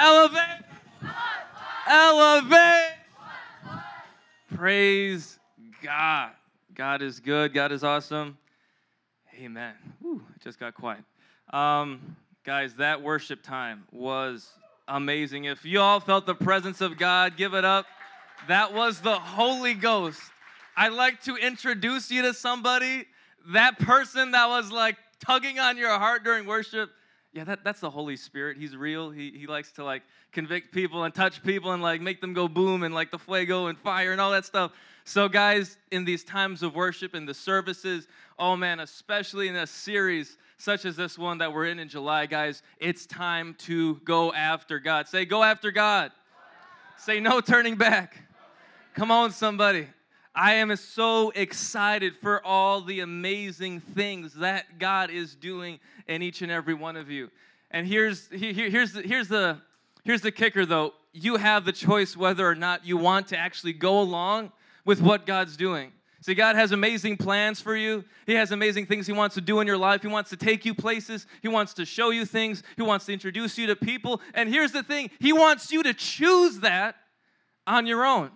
Elevate. Elevate. Praise God. God is good. God is awesome. Amen. Whew, just got quiet. Um, guys, that worship time was amazing. If you all felt the presence of God, give it up. That was the Holy Ghost. I'd like to introduce you to somebody, that person that was like tugging on your heart during worship. Yeah, that, that's the Holy Spirit. He's real. He, he likes to like convict people and touch people and like make them go boom and like the fuego and fire and all that stuff. So, guys, in these times of worship and the services, oh man, especially in a series such as this one that we're in in July, guys, it's time to go after God. Say, go after God. Say, no turning back. Come on, somebody. I am so excited for all the amazing things that God is doing in each and every one of you. And here's, here, here's, the, here's, the, here's the kicker though you have the choice whether or not you want to actually go along with what God's doing. See, God has amazing plans for you. He has amazing things He wants to do in your life. He wants to take you places. He wants to show you things. He wants to introduce you to people. And here's the thing He wants you to choose that on your own.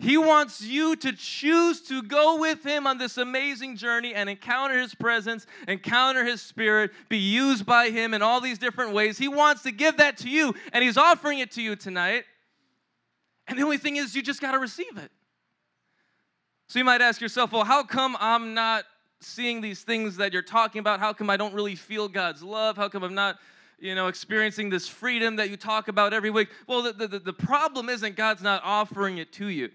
He wants you to choose to go with Him on this amazing journey and encounter His presence, encounter His Spirit, be used by Him in all these different ways. He wants to give that to you, and He's offering it to you tonight. And the only thing is, you just got to receive it. So you might ask yourself, well, how come I'm not seeing these things that you're talking about? How come I don't really feel God's love? How come I'm not you know, experiencing this freedom that you talk about every week. Well, the, the, the problem isn't God's not offering it to you.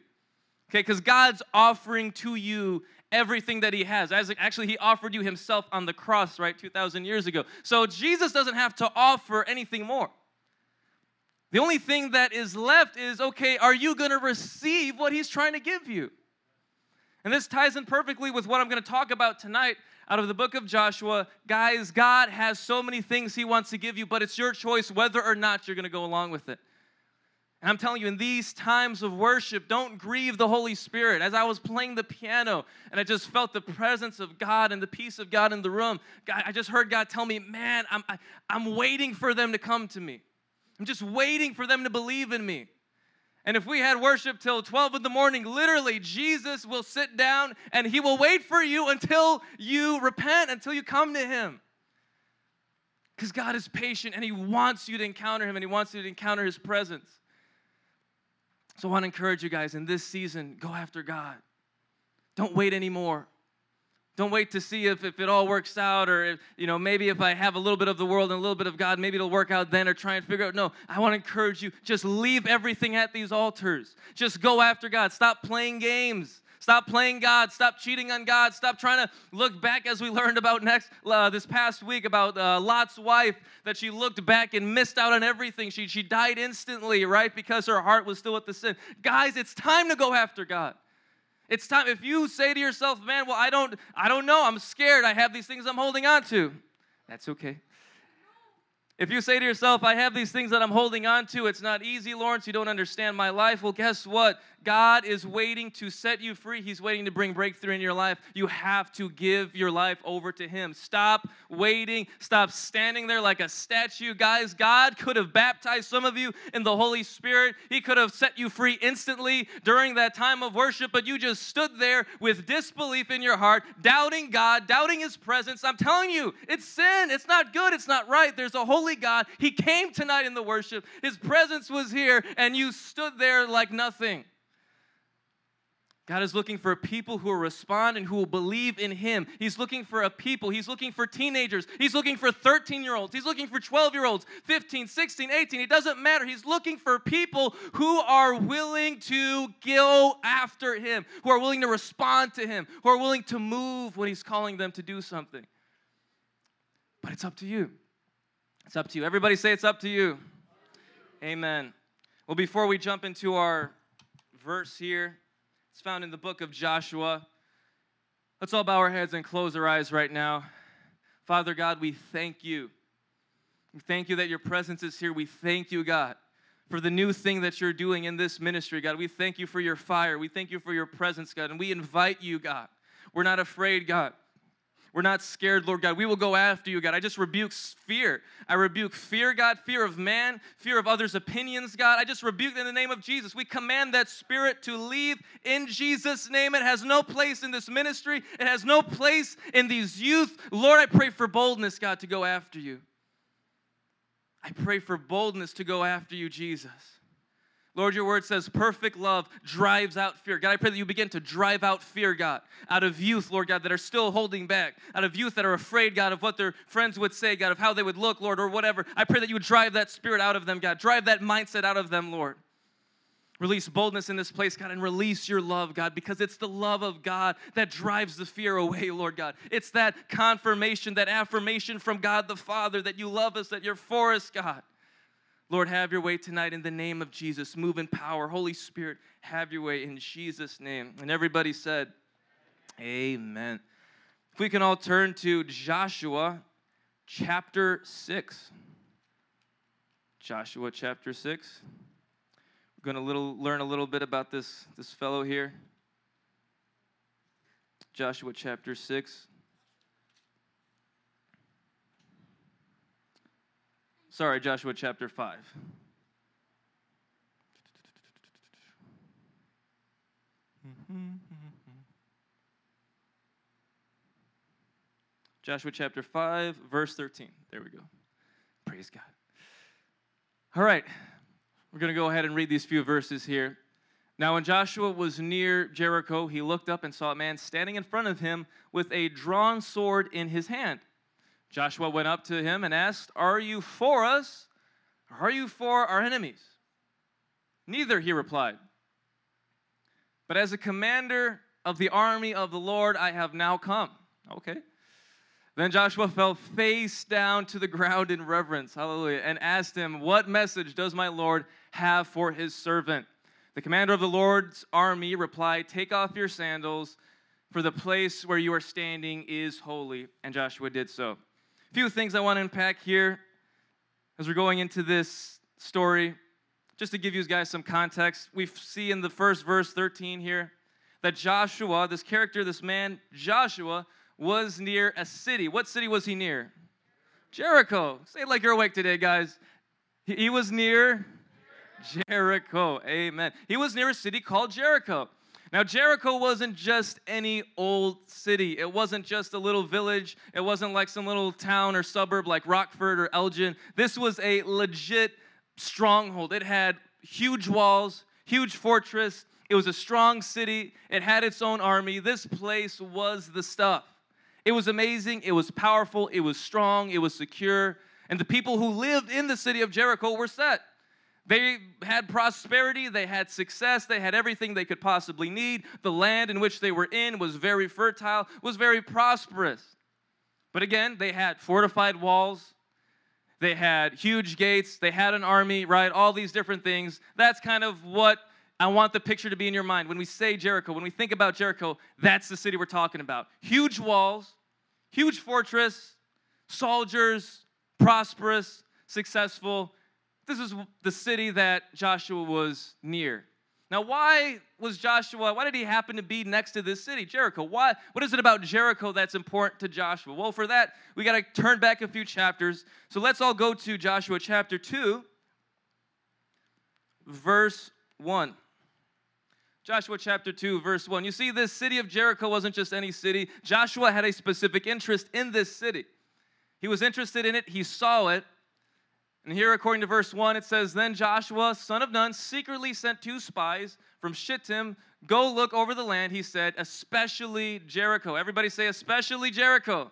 Okay, because God's offering to you everything that He has. As actually, He offered you Himself on the cross, right, 2,000 years ago. So Jesus doesn't have to offer anything more. The only thing that is left is okay, are you going to receive what He's trying to give you? And this ties in perfectly with what I'm going to talk about tonight out of the book of Joshua. Guys, God has so many things He wants to give you, but it's your choice whether or not you're going to go along with it. And I'm telling you, in these times of worship, don't grieve the Holy Spirit. As I was playing the piano and I just felt the presence of God and the peace of God in the room, I just heard God tell me, man, I'm, I, am i am waiting for them to come to me. I'm just waiting for them to believe in me. And if we had worship till 12 in the morning, literally, Jesus will sit down and he will wait for you until you repent, until you come to him. Because God is patient and he wants you to encounter him and he wants you to encounter his presence. So I want to encourage you guys in this season, go after God. Don't wait anymore. Don't wait to see if, if it all works out or if, you know, maybe if I have a little bit of the world and a little bit of God, maybe it'll work out then or try and figure out. No, I want to encourage you, just leave everything at these altars. Just go after God. Stop playing games. Stop playing God. Stop cheating on God. Stop trying to look back as we learned about next uh, this past week about uh, Lot's wife that she looked back and missed out on everything. She, she died instantly, right? Because her heart was still with the sin. Guys, it's time to go after God. It's time if you say to yourself, "Man, well, I don't I don't know. I'm scared. I have these things I'm holding on to." That's okay. If you say to yourself, I have these things that I'm holding on to, it's not easy, Lawrence, you don't understand my life. Well, guess what? God is waiting to set you free. He's waiting to bring breakthrough in your life. You have to give your life over to Him. Stop waiting. Stop standing there like a statue. Guys, God could have baptized some of you in the Holy Spirit. He could have set you free instantly during that time of worship, but you just stood there with disbelief in your heart, doubting God, doubting His presence. I'm telling you, it's sin. It's not good. It's not right. There's a holy God. He came tonight in the worship, His presence was here, and you stood there like nothing. God is looking for people who will respond and who will believe in Him. He's looking for a people. He's looking for teenagers. He's looking for 13 year olds. He's looking for 12 year olds, 15, 16, 18. It doesn't matter. He's looking for people who are willing to go after Him, who are willing to respond to Him, who are willing to move when He's calling them to do something. But it's up to you. It's up to you. Everybody say it's up to you. Amen. Well, before we jump into our verse here, it's found in the book of Joshua. Let's all bow our heads and close our eyes right now. Father God, we thank you. We thank you that your presence is here. We thank you, God, for the new thing that you're doing in this ministry, God. We thank you for your fire. We thank you for your presence, God. And we invite you, God. We're not afraid, God. We're not scared, Lord God. We will go after you, God. I just rebuke fear. I rebuke fear, God, fear of man, fear of others' opinions, God. I just rebuke in the name of Jesus. We command that spirit to leave in Jesus' name. It has no place in this ministry, it has no place in these youth. Lord, I pray for boldness, God, to go after you. I pray for boldness to go after you, Jesus. Lord, your word says perfect love drives out fear. God, I pray that you begin to drive out fear, God, out of youth, Lord God, that are still holding back, out of youth that are afraid, God, of what their friends would say, God, of how they would look, Lord, or whatever. I pray that you would drive that spirit out of them, God. Drive that mindset out of them, Lord. Release boldness in this place, God, and release your love, God, because it's the love of God that drives the fear away, Lord God. It's that confirmation, that affirmation from God the Father that you love us, that you're for us, God. Lord, have your way tonight in the name of Jesus. Move in power. Holy Spirit, have your way in Jesus' name. And everybody said, Amen. If we can all turn to Joshua chapter 6. Joshua chapter 6. We're going to little, learn a little bit about this, this fellow here. Joshua chapter 6. Sorry, Joshua chapter 5. Joshua chapter 5, verse 13. There we go. Praise God. All right, we're going to go ahead and read these few verses here. Now, when Joshua was near Jericho, he looked up and saw a man standing in front of him with a drawn sword in his hand. Joshua went up to him and asked, Are you for us or are you for our enemies? Neither, he replied. But as a commander of the army of the Lord, I have now come. Okay. Then Joshua fell face down to the ground in reverence, hallelujah, and asked him, What message does my Lord have for his servant? The commander of the Lord's army replied, Take off your sandals, for the place where you are standing is holy. And Joshua did so few things I want to unpack here as we're going into this story. Just to give you guys some context, we see in the first verse 13 here that Joshua, this character, this man, Joshua, was near a city. What city was he near? Jericho. Say it like you're awake today, guys. He was near Jericho. Amen. He was near a city called Jericho. Now, Jericho wasn't just any old city. It wasn't just a little village. It wasn't like some little town or suburb like Rockford or Elgin. This was a legit stronghold. It had huge walls, huge fortress. It was a strong city. It had its own army. This place was the stuff. It was amazing. It was powerful. It was strong. It was secure. And the people who lived in the city of Jericho were set. They had prosperity, they had success, they had everything they could possibly need. The land in which they were in was very fertile, was very prosperous. But again, they had fortified walls, they had huge gates, they had an army, right? All these different things. That's kind of what I want the picture to be in your mind. When we say Jericho, when we think about Jericho, that's the city we're talking about. Huge walls, huge fortress, soldiers, prosperous, successful, this is the city that Joshua was near. Now, why was Joshua, why did he happen to be next to this city, Jericho? Why, what is it about Jericho that's important to Joshua? Well, for that, we got to turn back a few chapters. So let's all go to Joshua chapter 2, verse 1. Joshua chapter 2, verse 1. You see, this city of Jericho wasn't just any city. Joshua had a specific interest in this city. He was interested in it, he saw it, and here, according to verse 1, it says Then Joshua, son of Nun, secretly sent two spies from Shittim. Go look over the land, he said, especially Jericho. Everybody say, especially Jericho.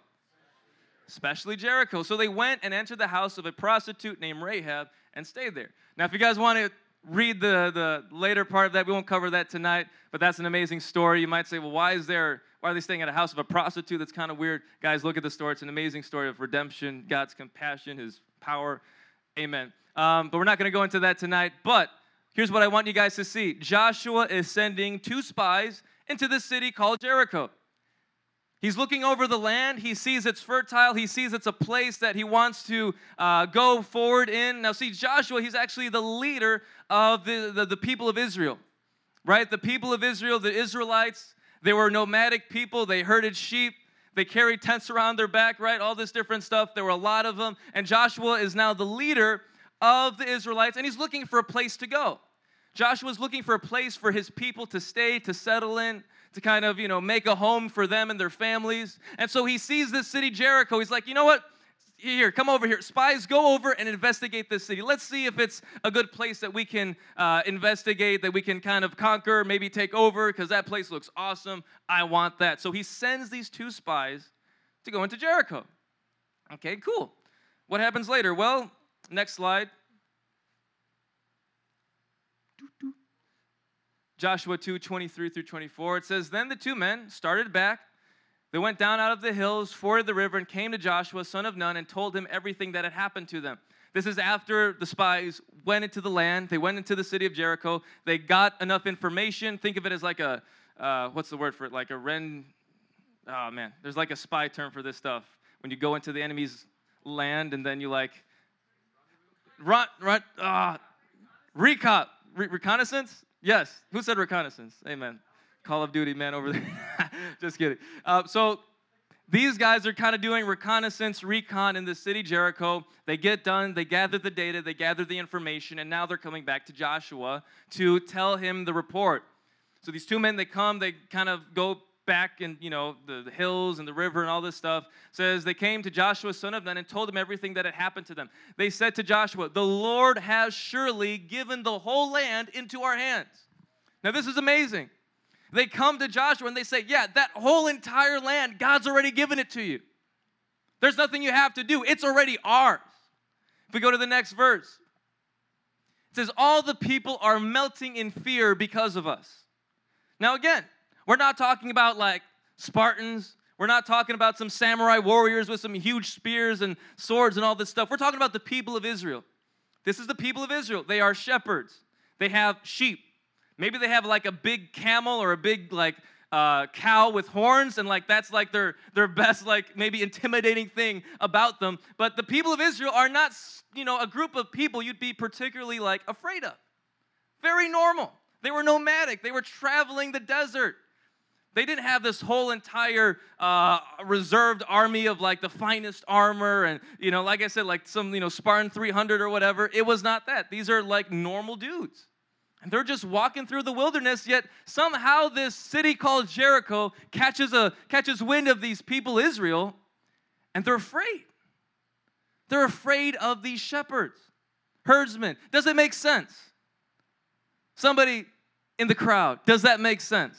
Especially Jericho. So they went and entered the house of a prostitute named Rahab and stayed there. Now, if you guys want to read the, the later part of that, we won't cover that tonight, but that's an amazing story. You might say, well, why is there why are they staying at a house of a prostitute? That's kind of weird. Guys, look at the story. It's an amazing story of redemption, God's compassion, his power, Amen. Um, but we're not going to go into that tonight. But here's what I want you guys to see Joshua is sending two spies into the city called Jericho. He's looking over the land. He sees it's fertile. He sees it's a place that he wants to uh, go forward in. Now, see, Joshua, he's actually the leader of the, the, the people of Israel, right? The people of Israel, the Israelites, they were nomadic people. They herded sheep. They carried tents around their back, right? All this different stuff. There were a lot of them. And Joshua is now the leader of the Israelites, and he's looking for a place to go. Joshua's looking for a place for his people to stay, to settle in, to kind of, you know, make a home for them and their families. And so he sees this city, Jericho. He's like, you know what? Here, come over here. Spies, go over and investigate this city. Let's see if it's a good place that we can uh, investigate, that we can kind of conquer, maybe take over, because that place looks awesome. I want that. So he sends these two spies to go into Jericho. Okay, cool. What happens later? Well, next slide. Joshua 2 23 through 24. It says, Then the two men started back. They went down out of the hills, forded the river, and came to Joshua, son of Nun, and told him everything that had happened to them. This is after the spies went into the land. They went into the city of Jericho. They got enough information. Think of it as like a, uh, what's the word for it? Like a ren. Oh man, there's like a spy term for this stuff. When you go into the enemy's land and then you like, run, run, uh, recon, re- reconnaissance? Yes. Who said reconnaissance? Amen. Call of Duty man over there. Just kidding. Uh, so these guys are kind of doing reconnaissance, recon in the city Jericho. They get done, they gather the data, they gather the information, and now they're coming back to Joshua to tell him the report. So these two men, they come, they kind of go back in you know the, the, hills and the river and all this stuff says they came to joshua son of nun and told him everything that had happened to them they said to joshua the lord has surely given the whole land into our hands now this is amazing they come to joshua and they say yeah that whole entire land god's already given it to you there's nothing you have to do it's already ours if we go to the next verse it says all the people are melting in fear because of us now again we're not talking about like Spartans. We're not talking about some samurai warriors with some huge spears and swords and all this stuff. We're talking about the people of Israel. This is the people of Israel. They are shepherds. They have sheep. Maybe they have like a big camel or a big like uh, cow with horns, and like that's like their their best like maybe intimidating thing about them. But the people of Israel are not you know a group of people you'd be particularly like afraid of. Very normal. They were nomadic. They were traveling the desert. They didn't have this whole entire uh, reserved army of like the finest armor and, you know, like I said, like some, you know, Spartan 300 or whatever. It was not that. These are like normal dudes. And they're just walking through the wilderness, yet somehow this city called Jericho catches, a, catches wind of these people, Israel, and they're afraid. They're afraid of these shepherds, herdsmen. Does it make sense? Somebody in the crowd, does that make sense?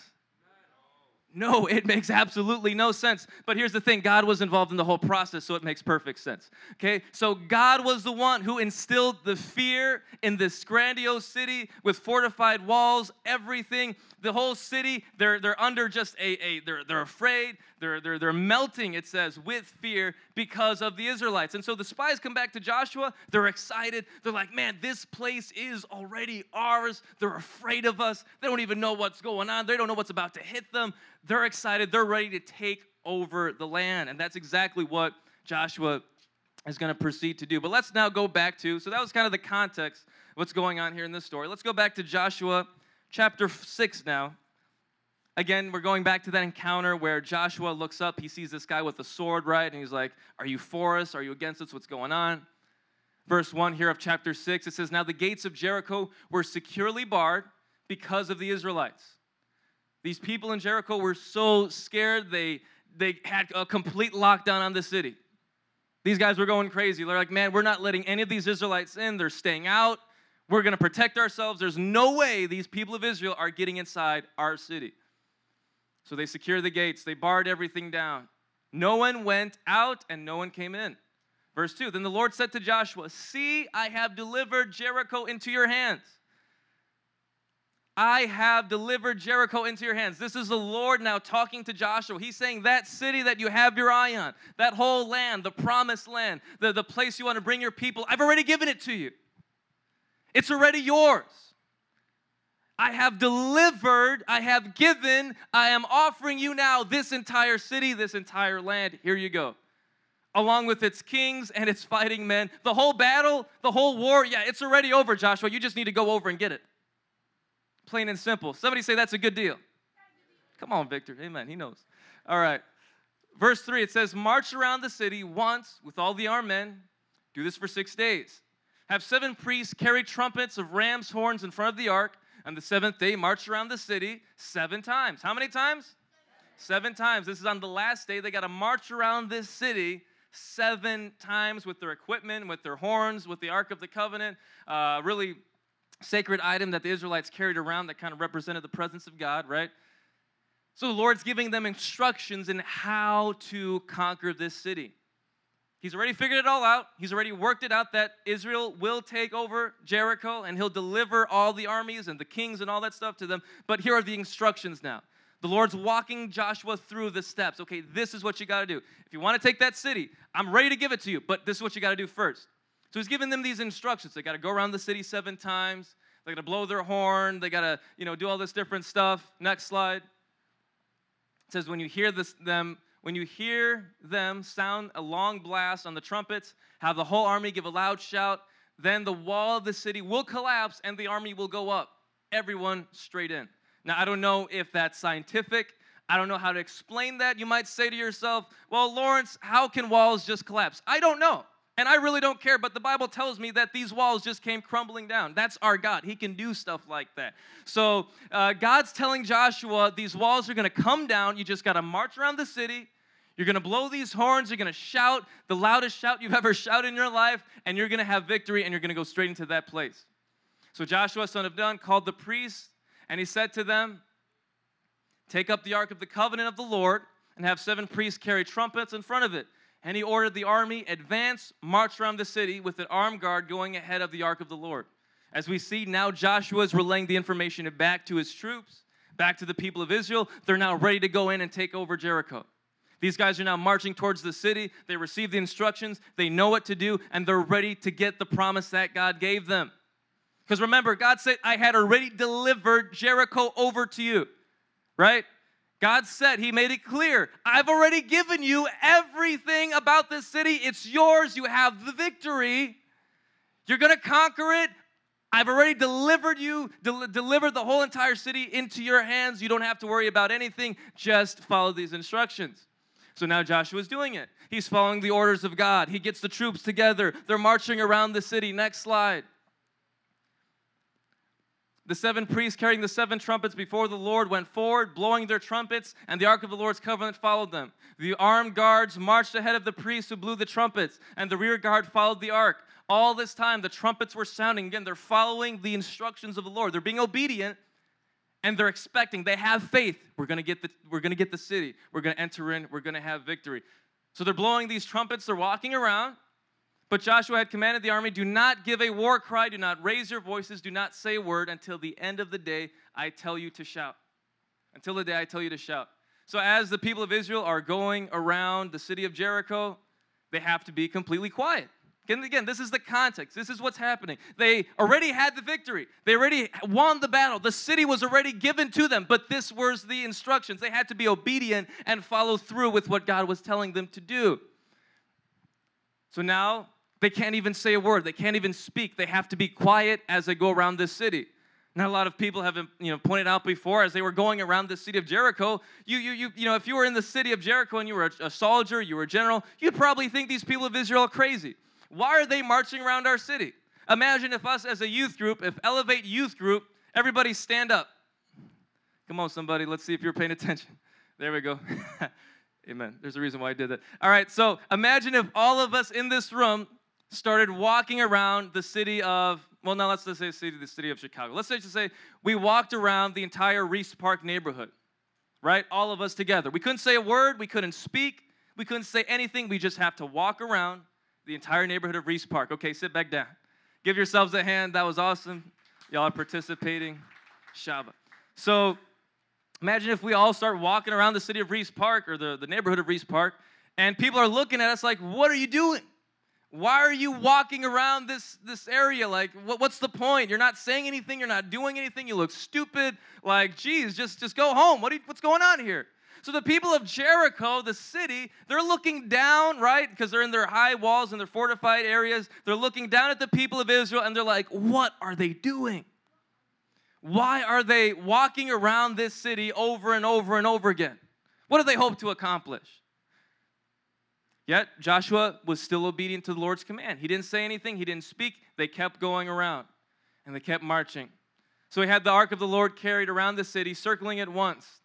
No, it makes absolutely no sense. But here's the thing God was involved in the whole process, so it makes perfect sense. Okay? So God was the one who instilled the fear in this grandiose city with fortified walls, everything. The whole city, they're, they're under just a, a they're, they're afraid, they're, they're, they're melting, it says, with fear because of the Israelites. And so the spies come back to Joshua. They're excited. They're like, man, this place is already ours. They're afraid of us. They don't even know what's going on. They don't know what's about to hit them. They're excited. They're ready to take over the land. And that's exactly what Joshua is going to proceed to do. But let's now go back to, so that was kind of the context what's going on here in this story. Let's go back to Joshua chapter 6 now. Again, we're going back to that encounter where Joshua looks up. He sees this guy with a sword, right? And he's like, Are you for us? Are you against us? What's going on? Verse 1 here of chapter 6, it says, Now the gates of Jericho were securely barred because of the Israelites. These people in Jericho were so scared, they, they had a complete lockdown on the city. These guys were going crazy. They're like, Man, we're not letting any of these Israelites in. They're staying out. We're going to protect ourselves. There's no way these people of Israel are getting inside our city. So they secured the gates, they barred everything down. No one went out and no one came in. Verse 2 Then the Lord said to Joshua, See, I have delivered Jericho into your hands. I have delivered Jericho into your hands. This is the Lord now talking to Joshua. He's saying, That city that you have your eye on, that whole land, the promised land, the, the place you want to bring your people, I've already given it to you. It's already yours. I have delivered, I have given, I am offering you now this entire city, this entire land. Here you go. Along with its kings and its fighting men. The whole battle, the whole war, yeah, it's already over, Joshua. You just need to go over and get it. Plain and simple. Somebody say that's a good deal. Come on, Victor. Amen. He knows. All right. verse 3, it says, March around the city once with all the armed men. Do this for six days. Have seven priests carry trumpets of ram's horns in front of the ark. On the seventh day, march around the city seven times. How many times? Seven times. This is on the last day. They got to march around this city seven times with their equipment, with their horns, with the Ark of the Covenant. Uh, really sacred item that the Israelites carried around that kind of represented the presence of God, right? So the Lord's giving them instructions in how to conquer this city. He's already figured it all out. He's already worked it out that Israel will take over Jericho and he'll deliver all the armies and the kings and all that stuff to them. But here are the instructions now. The Lord's walking Joshua through the steps. Okay, this is what you got to do. If you want to take that city, I'm ready to give it to you, but this is what you got to do first. So he's giving them these instructions. They got to go around the city seven times. They got to blow their horn. They got to, you know, do all this different stuff. Next slide. It says when you hear this, them, when you hear them sound a long blast on the trumpets, have the whole army give a loud shout. Then the wall of the city will collapse and the army will go up. Everyone straight in. Now, I don't know if that's scientific. I don't know how to explain that. You might say to yourself, well, Lawrence, how can walls just collapse? I don't know. And I really don't care, but the Bible tells me that these walls just came crumbling down. That's our God. He can do stuff like that. So uh, God's telling Joshua these walls are going to come down. You just got to march around the city. You're going to blow these horns. You're going to shout the loudest shout you've ever shouted in your life, and you're going to have victory, and you're going to go straight into that place. So Joshua, son of Nun, called the priests and he said to them, Take up the ark of the covenant of the Lord and have seven priests carry trumpets in front of it. And he ordered the army, advance, march around the city with an armed guard going ahead of the ark of the Lord. As we see now, Joshua is relaying the information back to his troops, back to the people of Israel. They're now ready to go in and take over Jericho. These guys are now marching towards the city. They receive the instructions, they know what to do, and they're ready to get the promise that God gave them. Because remember, God said, I had already delivered Jericho over to you, right? God said, He made it clear, I've already given you everything about this city. It's yours. You have the victory. You're going to conquer it. I've already delivered you, del- delivered the whole entire city into your hands. You don't have to worry about anything. Just follow these instructions. So now Joshua's doing it. He's following the orders of God. He gets the troops together. They're marching around the city. Next slide. The seven priests carrying the seven trumpets before the Lord went forward, blowing their trumpets, and the ark of the Lord's covenant followed them. The armed guards marched ahead of the priests who blew the trumpets, and the rear guard followed the ark. All this time, the trumpets were sounding. Again, they're following the instructions of the Lord. They're being obedient, and they're expecting. They have faith. We're gonna get the we're gonna get the city. We're gonna enter in. We're gonna have victory. So they're blowing these trumpets. They're walking around. But Joshua had commanded the army do not give a war cry, do not raise your voices, do not say a word until the end of the day I tell you to shout. Until the day I tell you to shout. So, as the people of Israel are going around the city of Jericho, they have to be completely quiet. Again, this is the context. This is what's happening. They already had the victory. They already won the battle. The city was already given to them, but this was the instructions. They had to be obedient and follow through with what God was telling them to do. So now they can't even say a word. They can't even speak. They have to be quiet as they go around this city. Now, a lot of people have you know pointed out before as they were going around the city of Jericho. You, you, you, you know, if you were in the city of Jericho and you were a, a soldier, you were a general, you'd probably think these people of Israel are crazy. Why are they marching around our city? Imagine if us as a youth group, if Elevate Youth Group, everybody stand up. Come on, somebody, let's see if you're paying attention. There we go. Amen. There's a reason why I did that. All right, so imagine if all of us in this room started walking around the city of, well, now let's just say city, the city of Chicago. Let's just say we walked around the entire Reese Park neighborhood, right? All of us together. We couldn't say a word, we couldn't speak, we couldn't say anything. We just have to walk around the entire neighborhood of Reese Park. Okay, sit back down. Give yourselves a hand. That was awesome. Y'all are participating. Shabbat. So imagine if we all start walking around the city of Reese Park or the, the neighborhood of Reese Park, and people are looking at us like, what are you doing? why are you walking around this this area like what, what's the point you're not saying anything you're not doing anything you look stupid like geez just just go home what you, what's going on here so the people of jericho the city they're looking down right because they're in their high walls and their fortified areas they're looking down at the people of israel and they're like what are they doing why are they walking around this city over and over and over again what do they hope to accomplish Yet Joshua was still obedient to the Lord's command. He didn't say anything, he didn't speak. They kept going around and they kept marching. So he had the ark of the Lord carried around the city, circling it once.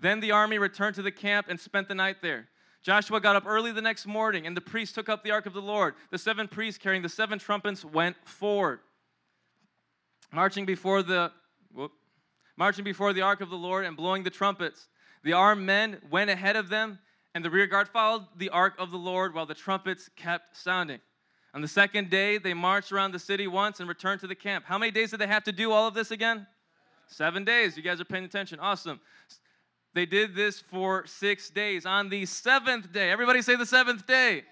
Then the army returned to the camp and spent the night there. Joshua got up early the next morning, and the priests took up the ark of the Lord. The seven priests carrying the seven trumpets went forward, marching before the whoop, marching before the ark of the Lord and blowing the trumpets. The armed men went ahead of them, and the rear guard followed the ark of the Lord while the trumpets kept sounding. On the second day, they marched around the city once and returned to the camp. How many days did they have to do all of this again? Seven days. You guys are paying attention. Awesome. They did this for six days. On the seventh day, everybody say the seventh day.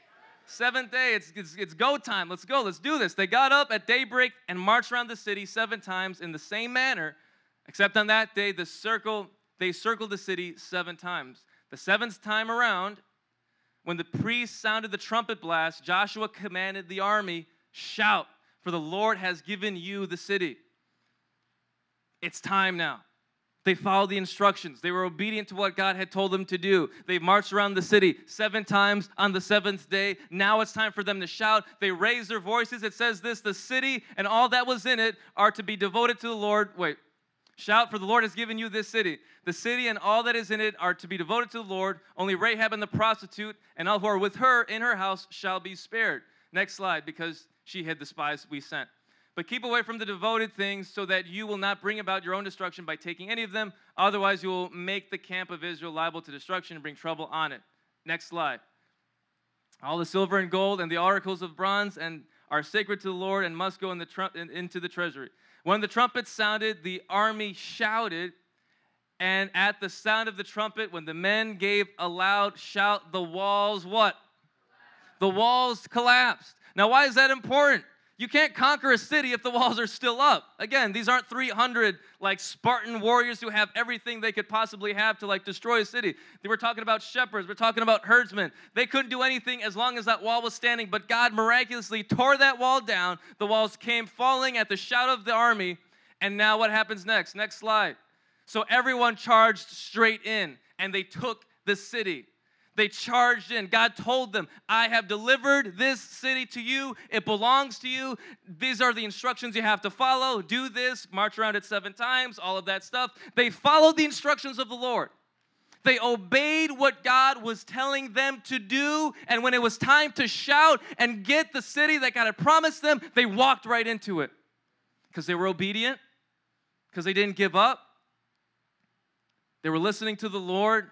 Seventh day, it's, it's, it's go time. Let's go. Let's do this. They got up at daybreak and marched around the city seven times in the same manner, except on that day, the circle, they circled the city seven times. The seventh time around, when the priest sounded the trumpet blast, Joshua commanded the army, Shout, for the Lord has given you the city. It's time now. They followed the instructions. They were obedient to what God had told them to do. They marched around the city seven times on the seventh day. Now it's time for them to shout. They raised their voices. It says this the city and all that was in it are to be devoted to the Lord. Wait, shout, for the Lord has given you this city. The city and all that is in it are to be devoted to the Lord. Only Rahab and the prostitute and all who are with her in her house shall be spared. Next slide, because she hid the spies we sent. But keep away from the devoted things so that you will not bring about your own destruction by taking any of them. Otherwise, you will make the camp of Israel liable to destruction and bring trouble on it. Next slide. All the silver and gold and the articles of bronze and are sacred to the Lord and must go in the in, into the treasury. When the trumpet sounded, the army shouted, and at the sound of the trumpet, when the men gave a loud shout, the walls what? The walls collapsed. Now, why is that important? You can't conquer a city if the walls are still up. Again, these aren't 300 like Spartan warriors who have everything they could possibly have to like destroy a city. They were talking about shepherds, we're talking about herdsmen. They couldn't do anything as long as that wall was standing, but God miraculously tore that wall down. The walls came falling at the shout of the army. And now what happens next? Next slide. So everyone charged straight in and they took the city. They charged in. God told them, I have delivered this city to you. It belongs to you. These are the instructions you have to follow. Do this, march around it seven times, all of that stuff. They followed the instructions of the Lord. They obeyed what God was telling them to do. And when it was time to shout and get the city that God had promised them, they walked right into it because they were obedient, because they didn't give up. They were listening to the Lord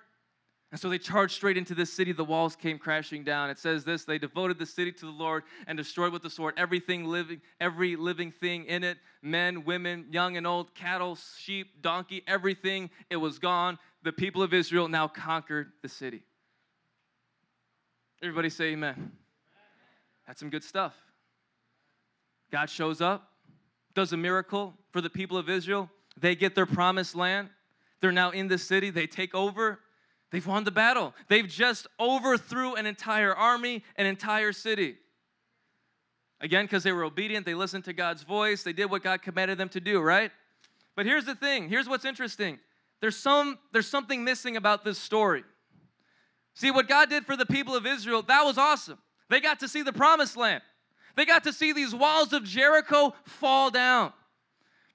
and so they charged straight into this city. The walls came crashing down. It says this they devoted the city to the Lord and destroyed with the sword everything living, every living thing in it men, women, young and old, cattle, sheep, donkey, everything. It was gone. The people of Israel now conquered the city. Everybody say amen. That's some good stuff. God shows up, does a miracle for the people of Israel. They get their promised land. They're now in the city. They take over. They've won the battle. They've just overthrew an entire army, an entire city. Again, because they were obedient, they listened to God's voice, they did what God commanded them to do, right? But here's the thing here's what's interesting there's, some, there's something missing about this story. See, what God did for the people of Israel, that was awesome. They got to see the promised land, they got to see these walls of Jericho fall down.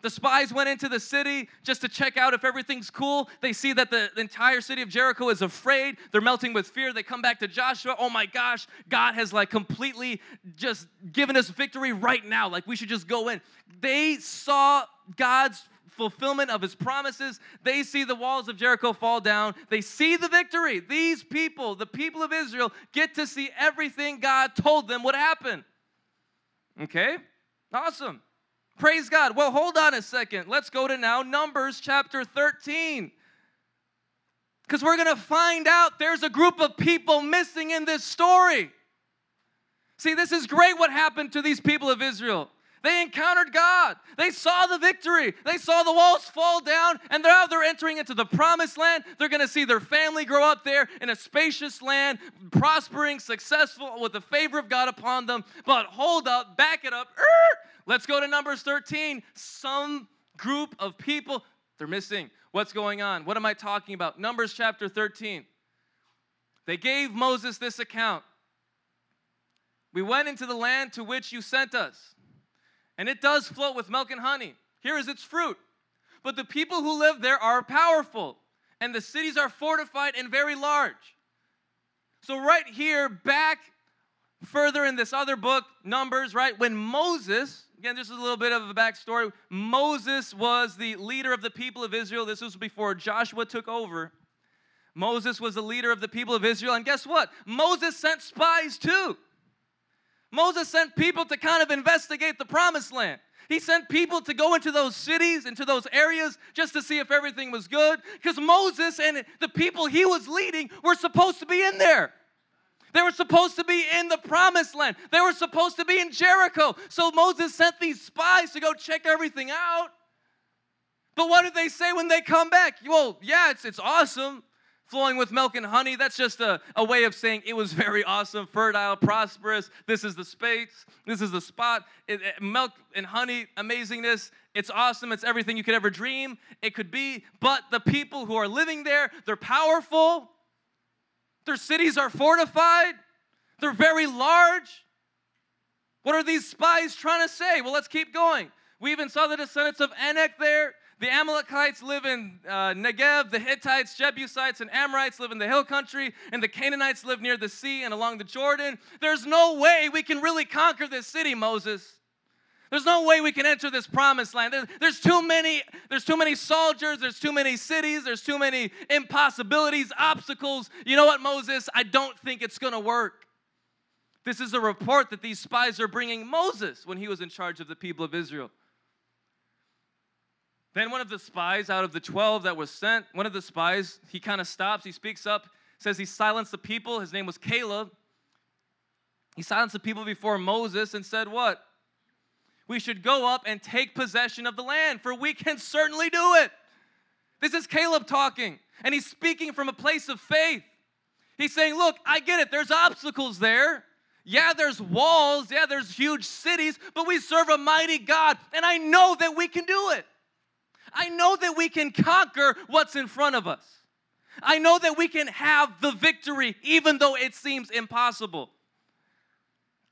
The spies went into the city just to check out if everything's cool. They see that the, entire city of Jericho is afraid. They're melting with fear. They come back to Joshua. Oh my gosh, God has like completely just given us victory right now. Like we should just go in. They saw God's fulfillment of his promises. They see the walls of Jericho fall down. They see the victory. These people, the people of Israel, get to see everything God told them would happen. Okay? Awesome. Praise God. Well, hold on a second. Let's go to now Numbers chapter 13. Because we're going to find out there's a group of people missing in this story. See, this is great what happened to these people of Israel. They encountered God. They saw the victory. They saw the walls fall down, and now they're entering into the promised land. They're going to see their family grow up there in a spacious land, prospering, successful, with the favor of God upon them. But hold up, back it up. Let's go to Numbers 13. Some group of people, they're missing. What's going on? What am I talking about? Numbers chapter 13. They gave Moses this account. We went into the land to which you sent us, and it does flow with milk and honey. Here is its fruit. But the people who live there are powerful, and the cities are fortified and very large. So, right here, back further in this other book, Numbers, right, when Moses, again, this is a little bit of a backstory. Moses was the leader of the people of Israel. This was before Joshua took over. Moses was the leader of the people of Israel. And guess what? Moses sent spies too. Moses sent people to kind of investigate the promised land. He sent people to go into those cities, into those areas, just to see if everything was good. Because Moses and the people he was leading were supposed to be in there. They were supposed to be in the promised land. They were supposed to be in Jericho. So Moses sent these spies to go check everything out. But what did they say when they come back? Well, yeah, it's, it's awesome flowing with milk and honey. That's just a, a way of saying it was very awesome, fertile, prosperous. This is the space, this is the spot. It, it, milk and honey, amazingness. It's awesome. It's everything you could ever dream it could be. But the people who are living there, they're powerful, their cities are fortified, they're very large. What are these spies trying to say? Well, let's keep going. We even saw the descendants of Anak there. The Amalekites live in uh, Negev, the Hittites, Jebusites, and Amorites live in the hill country, and the Canaanites live near the sea and along the Jordan. There's no way we can really conquer this city, Moses. There's no way we can enter this promised land. There's, there's, too many, there's too many soldiers, there's too many cities, there's too many impossibilities, obstacles. You know what, Moses? I don't think it's gonna work. This is a report that these spies are bringing Moses when he was in charge of the people of Israel. Then one of the spies out of the 12 that was sent, one of the spies, he kind of stops, he speaks up, says he silenced the people. His name was Caleb. He silenced the people before Moses and said, What? We should go up and take possession of the land, for we can certainly do it. This is Caleb talking, and he's speaking from a place of faith. He's saying, Look, I get it, there's obstacles there. Yeah, there's walls, yeah, there's huge cities, but we serve a mighty God, and I know that we can do it. I know that we can conquer what's in front of us. I know that we can have the victory even though it seems impossible.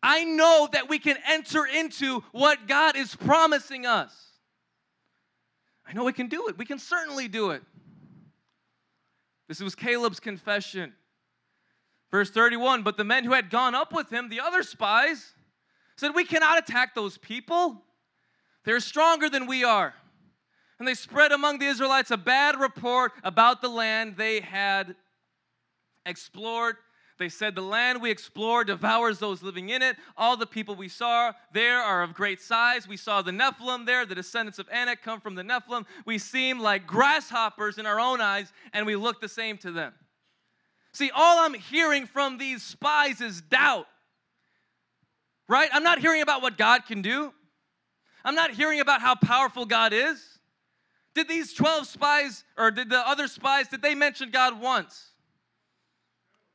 I know that we can enter into what God is promising us. I know we can do it. We can certainly do it. This was Caleb's confession. Verse 31 But the men who had gone up with him, the other spies, said, We cannot attack those people. They're stronger than we are. And they spread among the Israelites a bad report about the land they had explored. They said, The land we explore devours those living in it. All the people we saw there are of great size. We saw the Nephilim there. The descendants of Anak come from the Nephilim. We seem like grasshoppers in our own eyes, and we look the same to them. See, all I'm hearing from these spies is doubt, right? I'm not hearing about what God can do, I'm not hearing about how powerful God is. Did these 12 spies, or did the other spies, did they mention God once?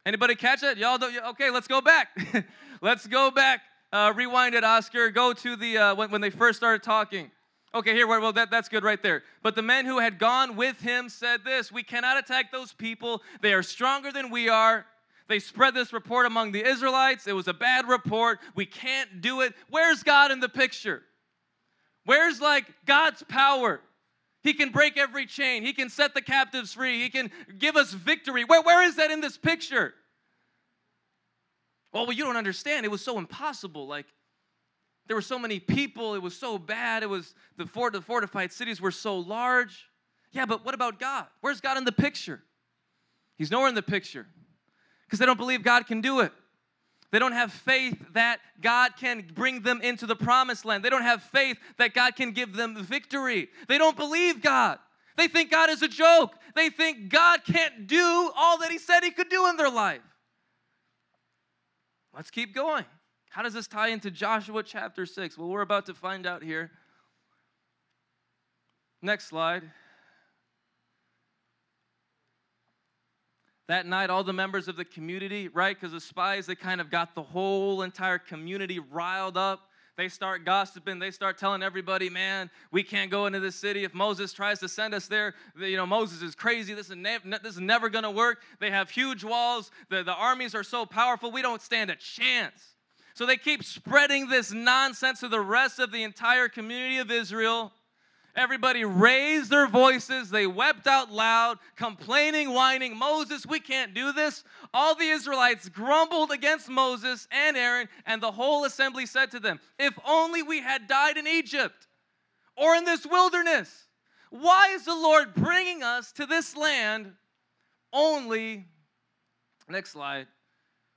Anybody catch it? Y'all don't, okay, let's go back. let's go back. Uh, rewind it, Oscar. Go to the, uh, when, when they first started talking. Okay, here, well, that, that's good right there. But the men who had gone with him said this We cannot attack those people. They are stronger than we are. They spread this report among the Israelites. It was a bad report. We can't do it. Where's God in the picture? Where's like God's power? He can break every chain. He can set the captives free. He can give us victory. Where, where is that in this picture? Well, well, you don't understand. It was so impossible. Like, there were so many people. It was so bad. It was the, fort, the fortified cities were so large. Yeah, but what about God? Where's God in the picture? He's nowhere in the picture because they don't believe God can do it. They don't have faith that God can bring them into the promised land. They don't have faith that God can give them victory. They don't believe God. They think God is a joke. They think God can't do all that He said He could do in their life. Let's keep going. How does this tie into Joshua chapter 6? Well, we're about to find out here. Next slide. That night, all the members of the community, right? Because the spies, they kind of got the whole entire community riled up. They start gossiping. They start telling everybody, man, we can't go into this city. If Moses tries to send us there, you know, Moses is crazy. This is, ne- this is never going to work. They have huge walls. The, the armies are so powerful, we don't stand a chance. So they keep spreading this nonsense to the rest of the entire community of Israel. Everybody raised their voices. They wept out loud, complaining, whining, Moses, we can't do this. All the Israelites grumbled against Moses and Aaron, and the whole assembly said to them, If only we had died in Egypt or in this wilderness. Why is the Lord bringing us to this land only? Next slide.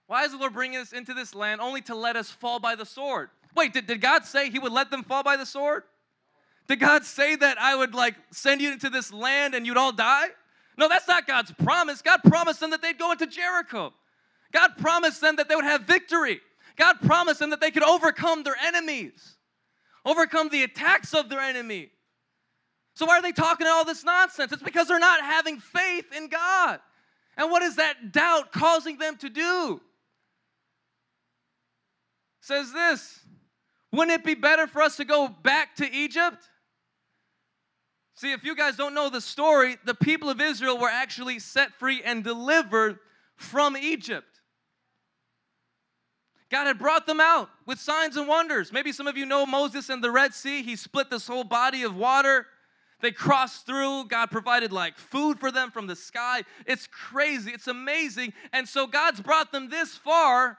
Why is the Lord bringing us into this land only to let us fall by the sword? Wait, did, did God say He would let them fall by the sword? Did God say that I would like send you into this land and you'd all die? No, that's not God's promise. God promised them that they'd go into Jericho. God promised them that they would have victory. God promised them that they could overcome their enemies, overcome the attacks of their enemy. So, why are they talking all this nonsense? It's because they're not having faith in God. And what is that doubt causing them to do? says this Wouldn't it be better for us to go back to Egypt? See, if you guys don't know the story, the people of Israel were actually set free and delivered from Egypt. God had brought them out with signs and wonders. Maybe some of you know Moses and the Red Sea. He split this whole body of water. They crossed through. God provided like food for them from the sky. It's crazy. It's amazing. And so God's brought them this far.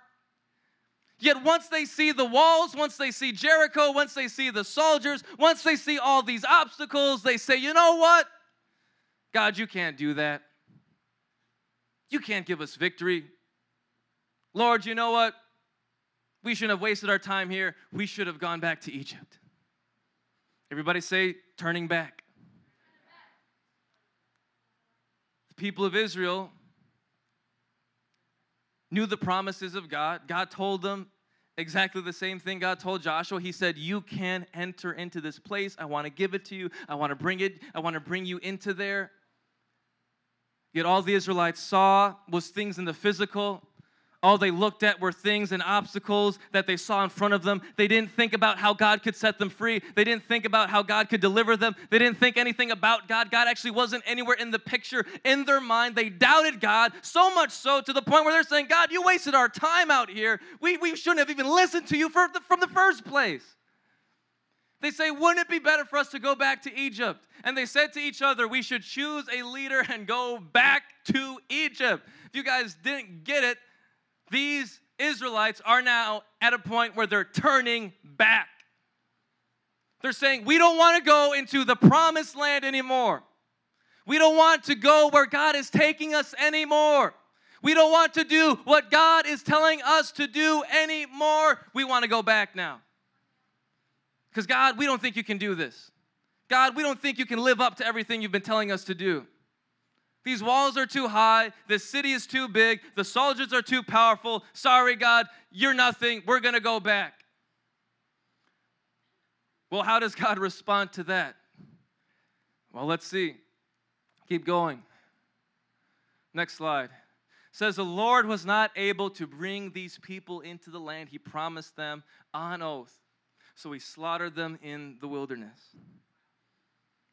Yet once they see the walls, once they see Jericho, once they see the soldiers, once they see all these obstacles, they say, you know what? God, you can't do that. You can't give us victory. Lord, you know what? We shouldn't have wasted our time here. We should have gone back to Egypt. Everybody say, turning back. The people of Israel knew the promises of God. God told them exactly the same thing God told Joshua. He said, "You can enter into this place. I want to give it to you. I want to bring it. I want to bring you into there." Yet all the Israelites saw was things in the physical all they looked at were things and obstacles that they saw in front of them. They didn't think about how God could set them free. They didn't think about how God could deliver them. They didn't think anything about God. God actually wasn't anywhere in the picture. In their mind, they doubted God so much so to the point where they're saying, God, you wasted our time out here. We, we shouldn't have even listened to you the, from the first place. They say, Wouldn't it be better for us to go back to Egypt? And they said to each other, We should choose a leader and go back to Egypt. If you guys didn't get it, these Israelites are now at a point where they're turning back. They're saying, We don't want to go into the promised land anymore. We don't want to go where God is taking us anymore. We don't want to do what God is telling us to do anymore. We want to go back now. Because, God, we don't think you can do this. God, we don't think you can live up to everything you've been telling us to do. These walls are too high. This city is too big. The soldiers are too powerful. Sorry, God, you're nothing. We're going to go back. Well, how does God respond to that? Well, let's see. Keep going. Next slide. It says the Lord was not able to bring these people into the land he promised them on oath. So he slaughtered them in the wilderness.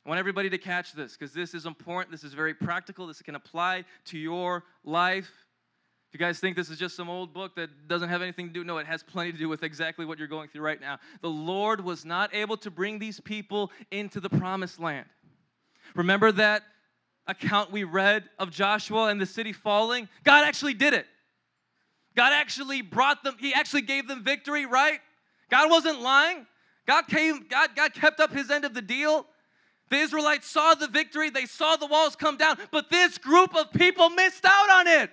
I want everybody to catch this because this is important. This is very practical. This can apply to your life. If you guys think this is just some old book that doesn't have anything to do, no, it has plenty to do with exactly what you're going through right now. The Lord was not able to bring these people into the promised land. Remember that account we read of Joshua and the city falling? God actually did it. God actually brought them, He actually gave them victory, right? God wasn't lying. God came, God, God kept up his end of the deal. The Israelites saw the victory, they saw the walls come down, but this group of people missed out on it.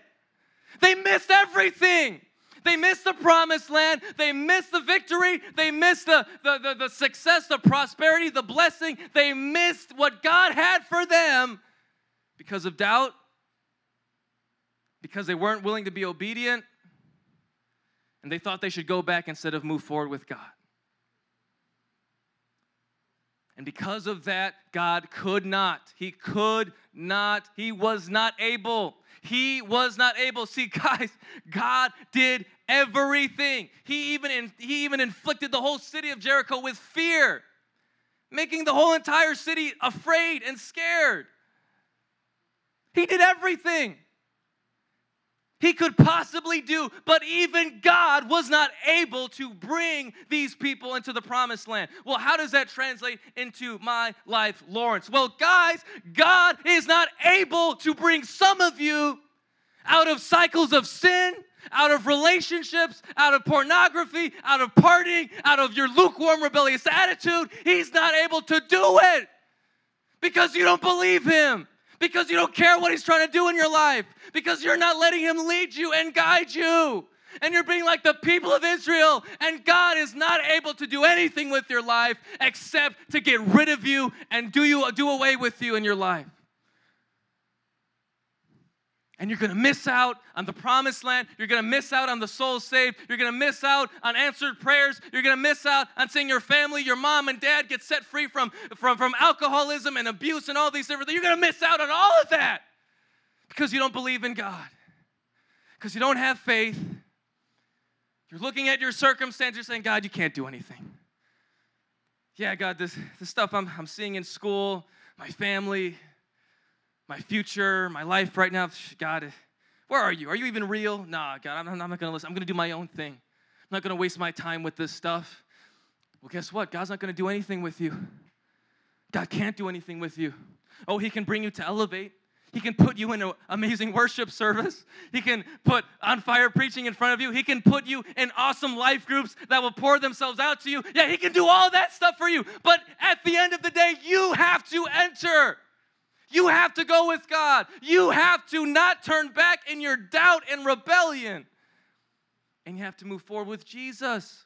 They missed everything. They missed the promised land. They missed the victory. They missed the, the, the, the, success, the prosperity, the blessing. They missed what God had for them because of doubt, because they weren't willing to be obedient, and they thought they should go back instead of move forward with God. And because of that, God could not. He could not. He was not able. He was not able. See, guys, God did everything. He even, in, he even inflicted the whole city of Jericho with fear, making the whole entire city afraid and scared. He did everything. He could possibly do, but even God was not able to bring these people into the promised land. Well, how does that translate into my life, Lawrence? Well, guys, God is not able to bring some of you out of cycles of sin, out of relationships, out of pornography, out of partying, out of your lukewarm, rebellious attitude. He's not able to do it because you don't believe Him because you don't care what he's trying to do in your life, because you're not letting him lead you and guide you. And you're being like the people of Israel, and God is not able to do anything with your life except to get rid of you and do you do away with you in your life and you're gonna miss out on the promised land. You're gonna miss out on the soul saved. You're gonna miss out on answered prayers. You're gonna miss out on seeing your family, your mom and dad get set free from, from, from alcoholism and abuse and all these different things. You're gonna miss out on all of that because you don't believe in God, because you don't have faith. You're looking at your circumstances saying, God, you can't do anything. Yeah, God, this, this stuff I'm, I'm seeing in school, my family, my future, my life right now. God, eh, where are you? Are you even real? Nah, God, I'm, I'm not going to listen. I'm going to do my own thing. I'm not going to waste my time with this stuff. Well, guess what? God's not going to do anything with you. God can't do anything with you. Oh, He can bring you to elevate. He can put you in an amazing worship service. He can put on fire preaching in front of you. He can put you in awesome life groups that will pour themselves out to you. Yeah, He can do all that stuff for you. But at the end of the day, you have to enter. You have to go with God. You have to not turn back in your doubt and rebellion. And you have to move forward with Jesus.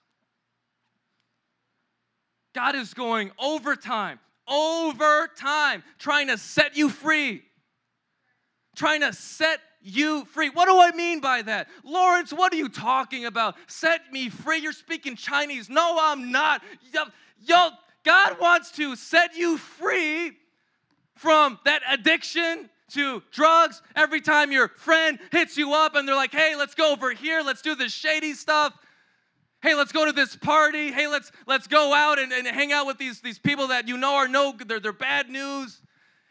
God is going overtime, overtime, trying to set you free. Trying to set you free. What do I mean by that? Lawrence, what are you talking about? Set me free. You're speaking Chinese. No, I'm not. Yo, God wants to set you free from that addiction to drugs. Every time your friend hits you up and they're like, hey, let's go over here, let's do this shady stuff. Hey, let's go to this party. Hey, let's let's go out and, and hang out with these, these people that you know are no they're, they're bad news.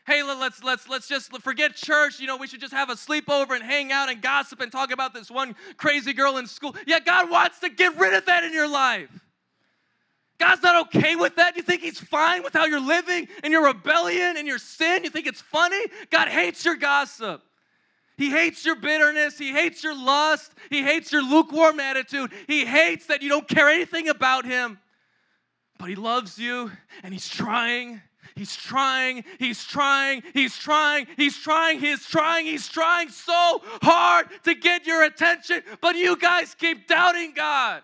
Hey, let's let's let's just forget church. You know, we should just have a sleepover and hang out and gossip and talk about this one crazy girl in school. Yeah, God wants to get rid of that in your life. God's not okay with that? You think He's fine with how you're living and your rebellion and your sin? You think it's funny? God hates your gossip. He hates your bitterness. He hates your lust. He hates your lukewarm attitude. He hates that you don't care anything about Him. But He loves you and He's trying. He's trying, he's trying, he's trying, he's trying, he's trying, he's trying so hard to get your attention, but you guys keep doubting God.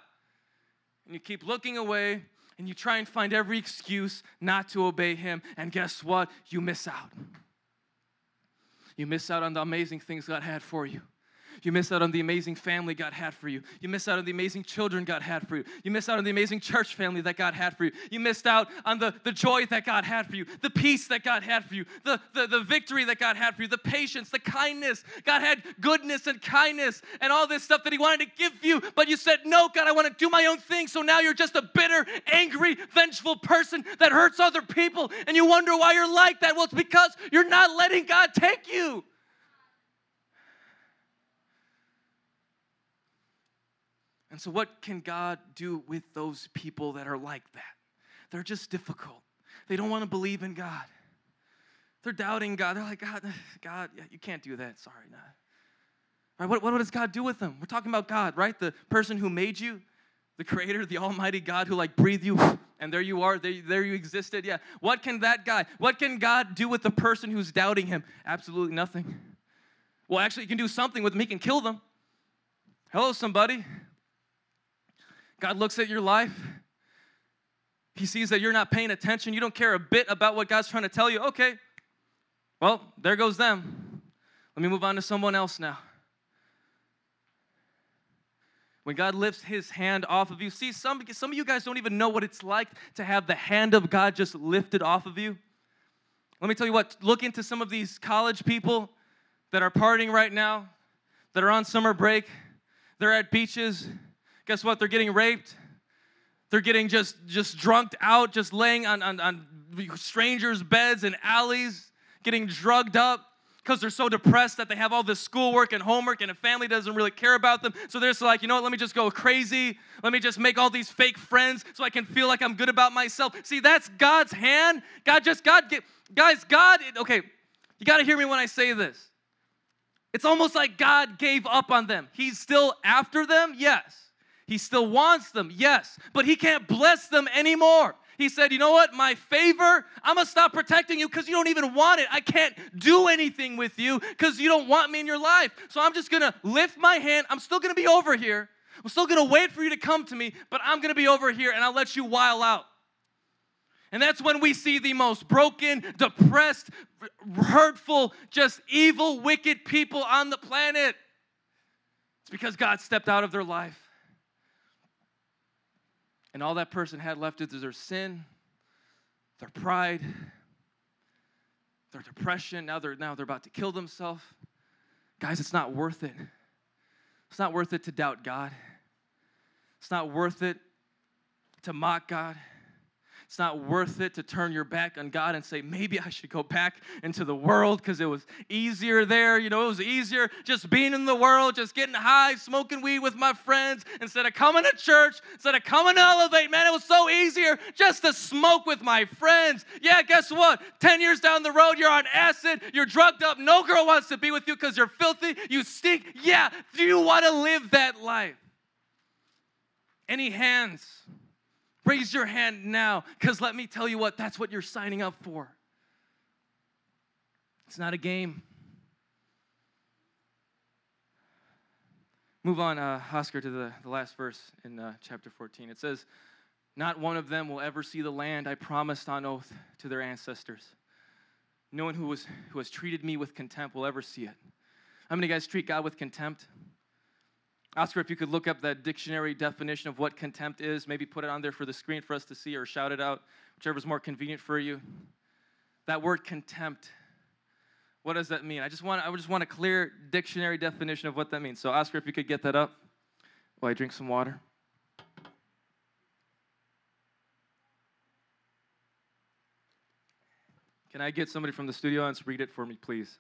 And you keep looking away and you try and find every excuse not to obey Him, and guess what? You miss out. You miss out on the amazing things God had for you. You miss out on the amazing family God had for you. You miss out on the amazing children God had for you. You miss out on the amazing church family that God had for you. You missed out on the, the joy that God had for you, the peace that God had for you, the, the, the victory that God had for you, the patience, the kindness. God had goodness and kindness and all this stuff that He wanted to give you, but you said, No, God, I want to do my own thing. So now you're just a bitter, angry, vengeful person that hurts other people, and you wonder why you're like that. Well, it's because you're not letting God take you. And so, what can God do with those people that are like that? They're just difficult. They don't want to believe in God. They're doubting God. They're like, God, God, you can't do that. Sorry, nah. Right, what, what does God do with them? We're talking about God, right? The person who made you, the creator, the almighty God who like breathed you, and there you are, there, there you existed. Yeah. What can that guy, what can God do with the person who's doubting him? Absolutely nothing. Well, actually, he can do something with them. He can kill them. Hello, somebody. God looks at your life. He sees that you're not paying attention. You don't care a bit about what God's trying to tell you. Okay, well, there goes them. Let me move on to someone else now. When God lifts his hand off of you, see, some, some of you guys don't even know what it's like to have the hand of God just lifted off of you. Let me tell you what, look into some of these college people that are partying right now, that are on summer break, they're at beaches, guess what? They're getting raped. They're getting just, just drunked out, just laying on, on, on strangers' beds and alleys, getting drugged up because they're so depressed that they have all this schoolwork and homework and a family doesn't really care about them. So they're just like, you know what, let me just go crazy. Let me just make all these fake friends so I can feel like I'm good about myself. See, that's God's hand. God just, God, get, guys, God, okay, you got to hear me when I say this. It's almost like God gave up on them. He's still after them, yes. He still wants them, yes, but He can't bless them anymore. He said, You know what? My favor, I'm gonna stop protecting you because you don't even want it. I can't do anything with you because you don't want me in your life. So I'm just gonna lift my hand. I'm still gonna be over here. I'm still gonna wait for you to come to me, but I'm gonna be over here and I'll let you while out. And that's when we see the most broken, depressed, hurtful, just evil, wicked people on the planet. It's because God stepped out of their life. And all that person had left is their sin, their pride, their depression. Now they're now they're about to kill themselves. Guys, it's not worth it. It's not worth it to doubt God. It's not worth it to mock God. It's not worth it to turn your back on God and say, maybe I should go back into the world because it was easier there. You know, it was easier just being in the world, just getting high, smoking weed with my friends instead of coming to church, instead of coming to Elevate. Man, it was so easier just to smoke with my friends. Yeah, guess what? 10 years down the road, you're on acid, you're drugged up. No girl wants to be with you because you're filthy, you stink. Yeah, do you want to live that life? Any hands? Raise your hand now, because let me tell you what, that's what you're signing up for. It's not a game. Move on, uh, Oscar, to the, the last verse in uh, chapter 14. It says, Not one of them will ever see the land I promised on oath to their ancestors. No one who, was, who has treated me with contempt will ever see it. How many guys treat God with contempt? Oscar, if you could look up that dictionary definition of what contempt is, maybe put it on there for the screen for us to see or shout it out, whichever is more convenient for you. That word contempt, what does that mean? I just want I just want a clear dictionary definition of what that means. So Oscar, if you could get that up while I drink some water. Can I get somebody from the studio and read it for me, please?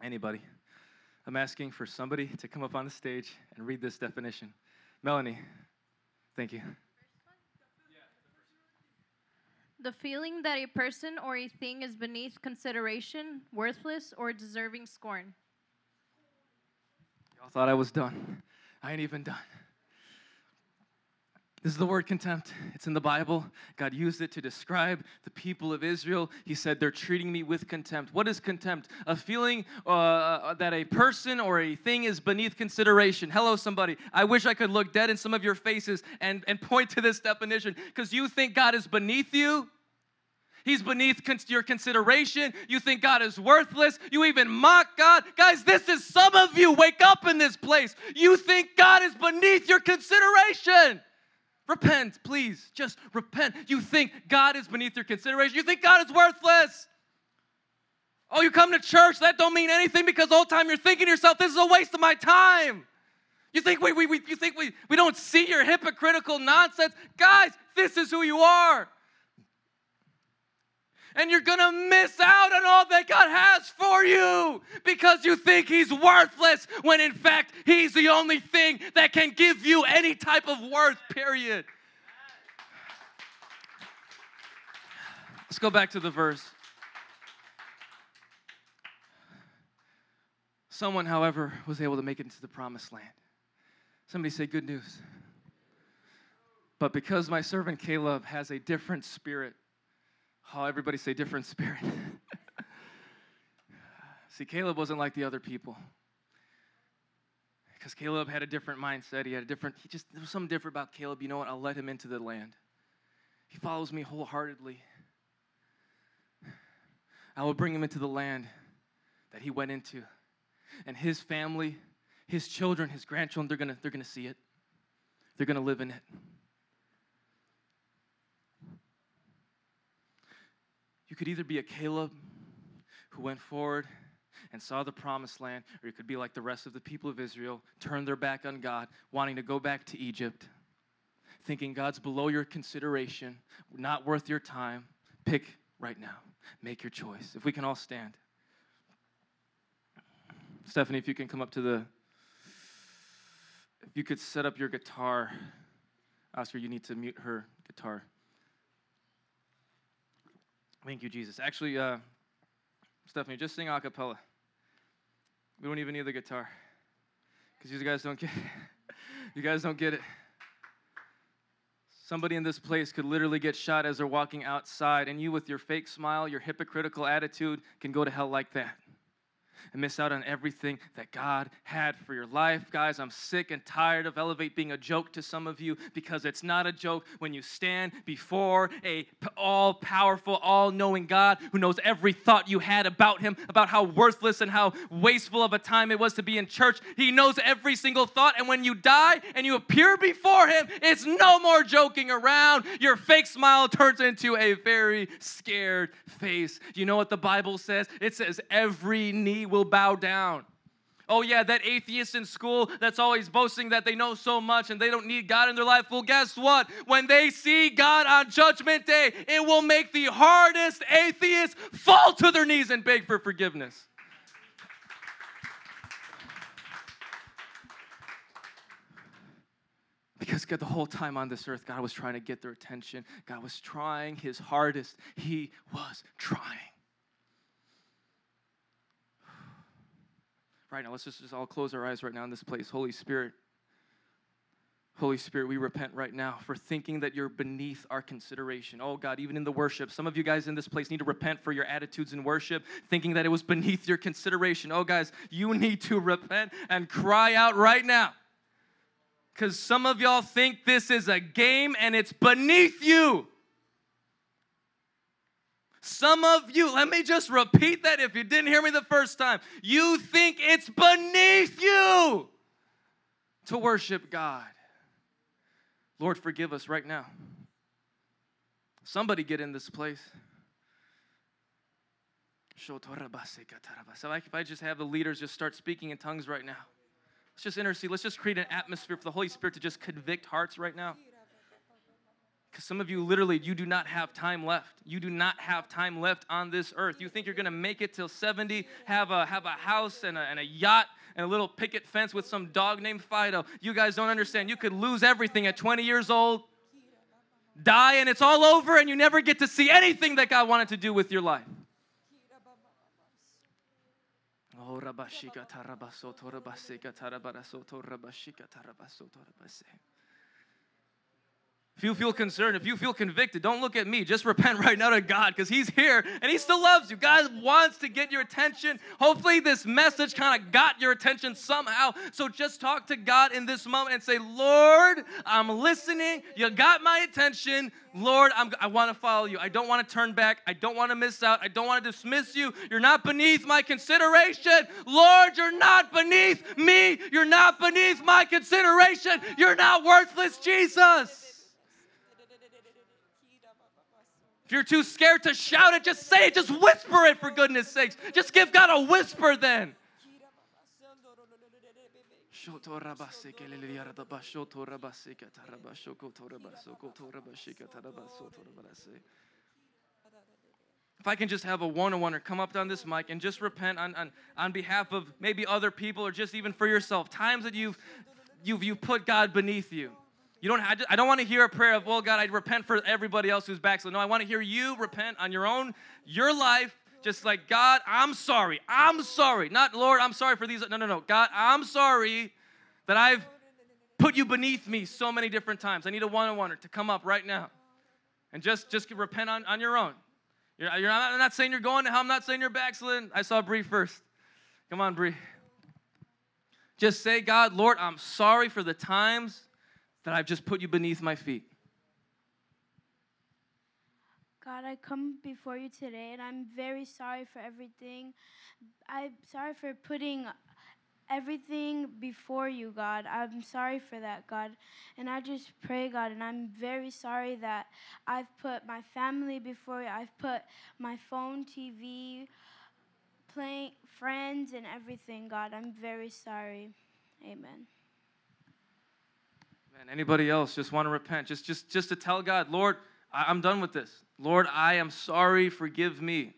Anybody? I'm asking for somebody to come up on the stage and read this definition. Melanie, thank you. The feeling that a person or a thing is beneath consideration, worthless, or deserving scorn. Y'all thought I was done. I ain't even done. This is the word contempt. It's in the Bible. God used it to describe the people of Israel. He said, They're treating me with contempt. What is contempt? A feeling uh, that a person or a thing is beneath consideration. Hello, somebody. I wish I could look dead in some of your faces and, and point to this definition because you think God is beneath you. He's beneath your consideration. You think God is worthless. You even mock God. Guys, this is some of you. Wake up in this place. You think God is beneath your consideration. Repent, please. Just repent. You think God is beneath your consideration. You think God is worthless. Oh, you come to church, that don't mean anything because the whole time you're thinking to yourself, this is a waste of my time. You think we, we, we you think we, we don't see your hypocritical nonsense? Guys, this is who you are and you're gonna miss out on all that God has for you because you think He's worthless when in fact He's the only thing that can give you any type of worth, period. Let's go back to the verse. Someone, however, was able to make it into the promised land. Somebody say, Good news. But because my servant Caleb has a different spirit, Oh, everybody say different spirit. See, Caleb wasn't like the other people. Because Caleb had a different mindset. He had a different, he just, there was something different about Caleb. You know what? I'll let him into the land. He follows me wholeheartedly. I will bring him into the land that he went into. And his family, his children, his grandchildren, they're gonna, they're gonna see it. They're gonna live in it. You could either be a Caleb who went forward and saw the promised land, or you could be like the rest of the people of Israel, turn their back on God, wanting to go back to Egypt, thinking God's below your consideration, not worth your time. Pick right now. Make your choice. If we can all stand. Stephanie, if you can come up to the. If you could set up your guitar. Oscar, you need to mute her guitar. Thank you, Jesus. Actually, uh, Stephanie, just sing a cappella. We don't even need the guitar. Because you guys don't get you guys don't get it. Somebody in this place could literally get shot as they're walking outside, and you, with your fake smile, your hypocritical attitude, can go to hell like that and miss out on everything that God had for your life. Guys, I'm sick and tired of Elevate being a joke to some of you because it's not a joke when you stand before a all powerful, all knowing God who knows every thought you had about Him, about how worthless and how wasteful of a time it was to be in church. He knows every single thought. And when you die and you appear before Him, it's no more joking around. Your fake smile turns into a very scared face. You know what the Bible says? It says, every knee will bow down. Oh, yeah, that atheist in school that's always boasting that they know so much and they don't need God in their life. Well, guess what? When they see God on Judgment Day, it will make the hardest atheist fall to their knees and beg for forgiveness. Because God, the whole time on this earth, God was trying to get their attention. God was trying his hardest. He was trying. Right now, let's just, just all close our eyes right now in this place. Holy Spirit, Holy Spirit, we repent right now for thinking that you're beneath our consideration. Oh God, even in the worship, some of you guys in this place need to repent for your attitudes in worship, thinking that it was beneath your consideration. Oh, guys, you need to repent and cry out right now. Because some of y'all think this is a game and it's beneath you. Some of you, let me just repeat that if you didn't hear me the first time. You think it's beneath you to worship God. Lord, forgive us right now. Somebody get in this place. So if I just have the leaders just start speaking in tongues right now. Let's just intercede. Let's just create an atmosphere for the Holy Spirit to just convict hearts right now. Because some of you literally, you do not have time left. You do not have time left on this earth. You think you're going to make it till 70, have a, have a house and a, and a yacht and a little picket fence with some dog named Fido. You guys don't understand. You could lose everything at 20 years old, die, and it's all over, and you never get to see anything that God wanted to do with your life. Oh, if you feel concerned, if you feel convicted, don't look at me. Just repent right now to God because He's here and He still loves you. God wants to get your attention. Hopefully, this message kind of got your attention somehow. So just talk to God in this moment and say, Lord, I'm listening. You got my attention. Lord, I'm, i want to follow you. I don't want to turn back. I don't want to miss out. I don't want to dismiss you. You're not beneath my consideration. Lord, you're not beneath me. You're not beneath my consideration. You're not worthless, Jesus. If you're too scared to shout it, just say it. Just whisper it for goodness sakes. Just give God a whisper then. If I can just have a one on one or come up on this mic and just repent on, on, on behalf of maybe other people or just even for yourself, times that you've, you've, you've put God beneath you. You don't. I, I don't want to hear a prayer of, "Well, God, I repent for everybody else who's backslid." No, I want to hear you repent on your own, your life. Just like God, I'm sorry. I'm sorry. Not Lord, I'm sorry for these. No, no, no. God, I'm sorry that I've put you beneath me so many different times. I need a one-on-one to come up right now, and just just repent on, on your own. You're, you're not, I'm not saying you're going to hell. I'm not saying you're backsliding. I saw Bree first. Come on, Bree. Just say, God, Lord, I'm sorry for the times that I've just put you beneath my feet. God, I come before you today and I'm very sorry for everything. I'm sorry for putting everything before you, God. I'm sorry for that, God. And I just pray, God, and I'm very sorry that I've put my family before you. I've put my phone, TV, playing friends and everything, God. I'm very sorry. Amen. And anybody else just want to repent? Just, just, just to tell God, Lord, I'm done with this. Lord, I am sorry. Forgive me.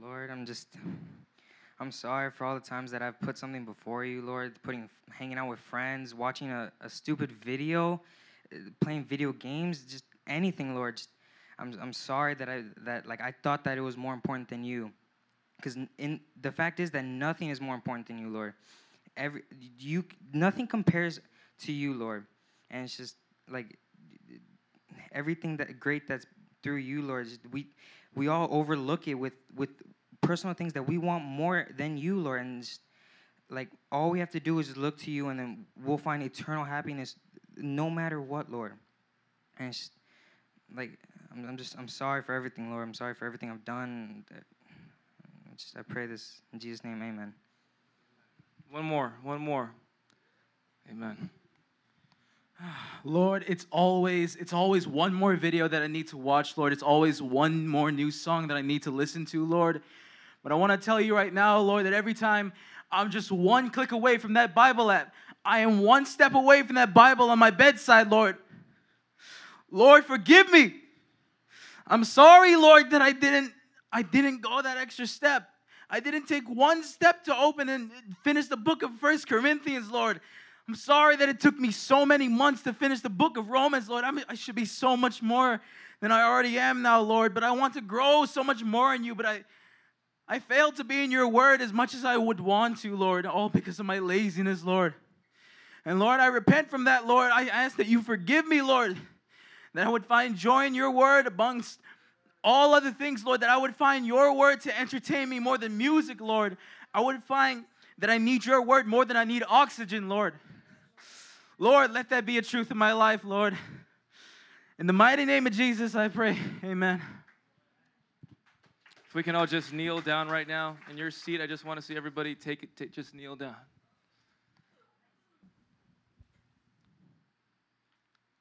Lord, I'm just, I'm sorry for all the times that I've put something before you, Lord, putting hanging out with friends, watching a, a stupid video, playing video games, just anything, Lord. Just, I'm I'm sorry that I that like I thought that it was more important than you. Cuz in the fact is that nothing is more important than you, Lord. Every you nothing compares to you, Lord. And it's just like everything that great that's through you, Lord. We we all overlook it with with personal things that we want more than you, Lord. And just, like all we have to do is look to you, and then we'll find eternal happiness, no matter what, Lord. And just, like I'm, I'm just I'm sorry for everything, Lord. I'm sorry for everything I've done. I just I pray this in Jesus' name, Amen. One more, one more. Amen. Lord, it's always it's always one more video that I need to watch, Lord. It's always one more new song that I need to listen to, Lord. But I want to tell you right now, Lord, that every time I'm just one click away from that Bible app, I am one step away from that Bible on my bedside, Lord. Lord, forgive me. I'm sorry, Lord, that I didn't I didn't go that extra step. I didn't take one step to open and finish the book of First Corinthians, Lord. I'm sorry that it took me so many months to finish the book of Romans, Lord. I, mean, I should be so much more than I already am now, Lord. But I want to grow so much more in you. But I, I failed to be in your word as much as I would want to, Lord, all because of my laziness, Lord. And Lord, I repent from that, Lord. I ask that you forgive me, Lord, that I would find joy in your word amongst all other things, Lord, that I would find your word to entertain me more than music, Lord. I would find that I need your word more than I need oxygen, Lord. Lord, let that be a truth in my life, Lord. In the mighty name of Jesus, I pray. Amen. If we can all just kneel down right now in your seat, I just want to see everybody take it, take, just kneel down.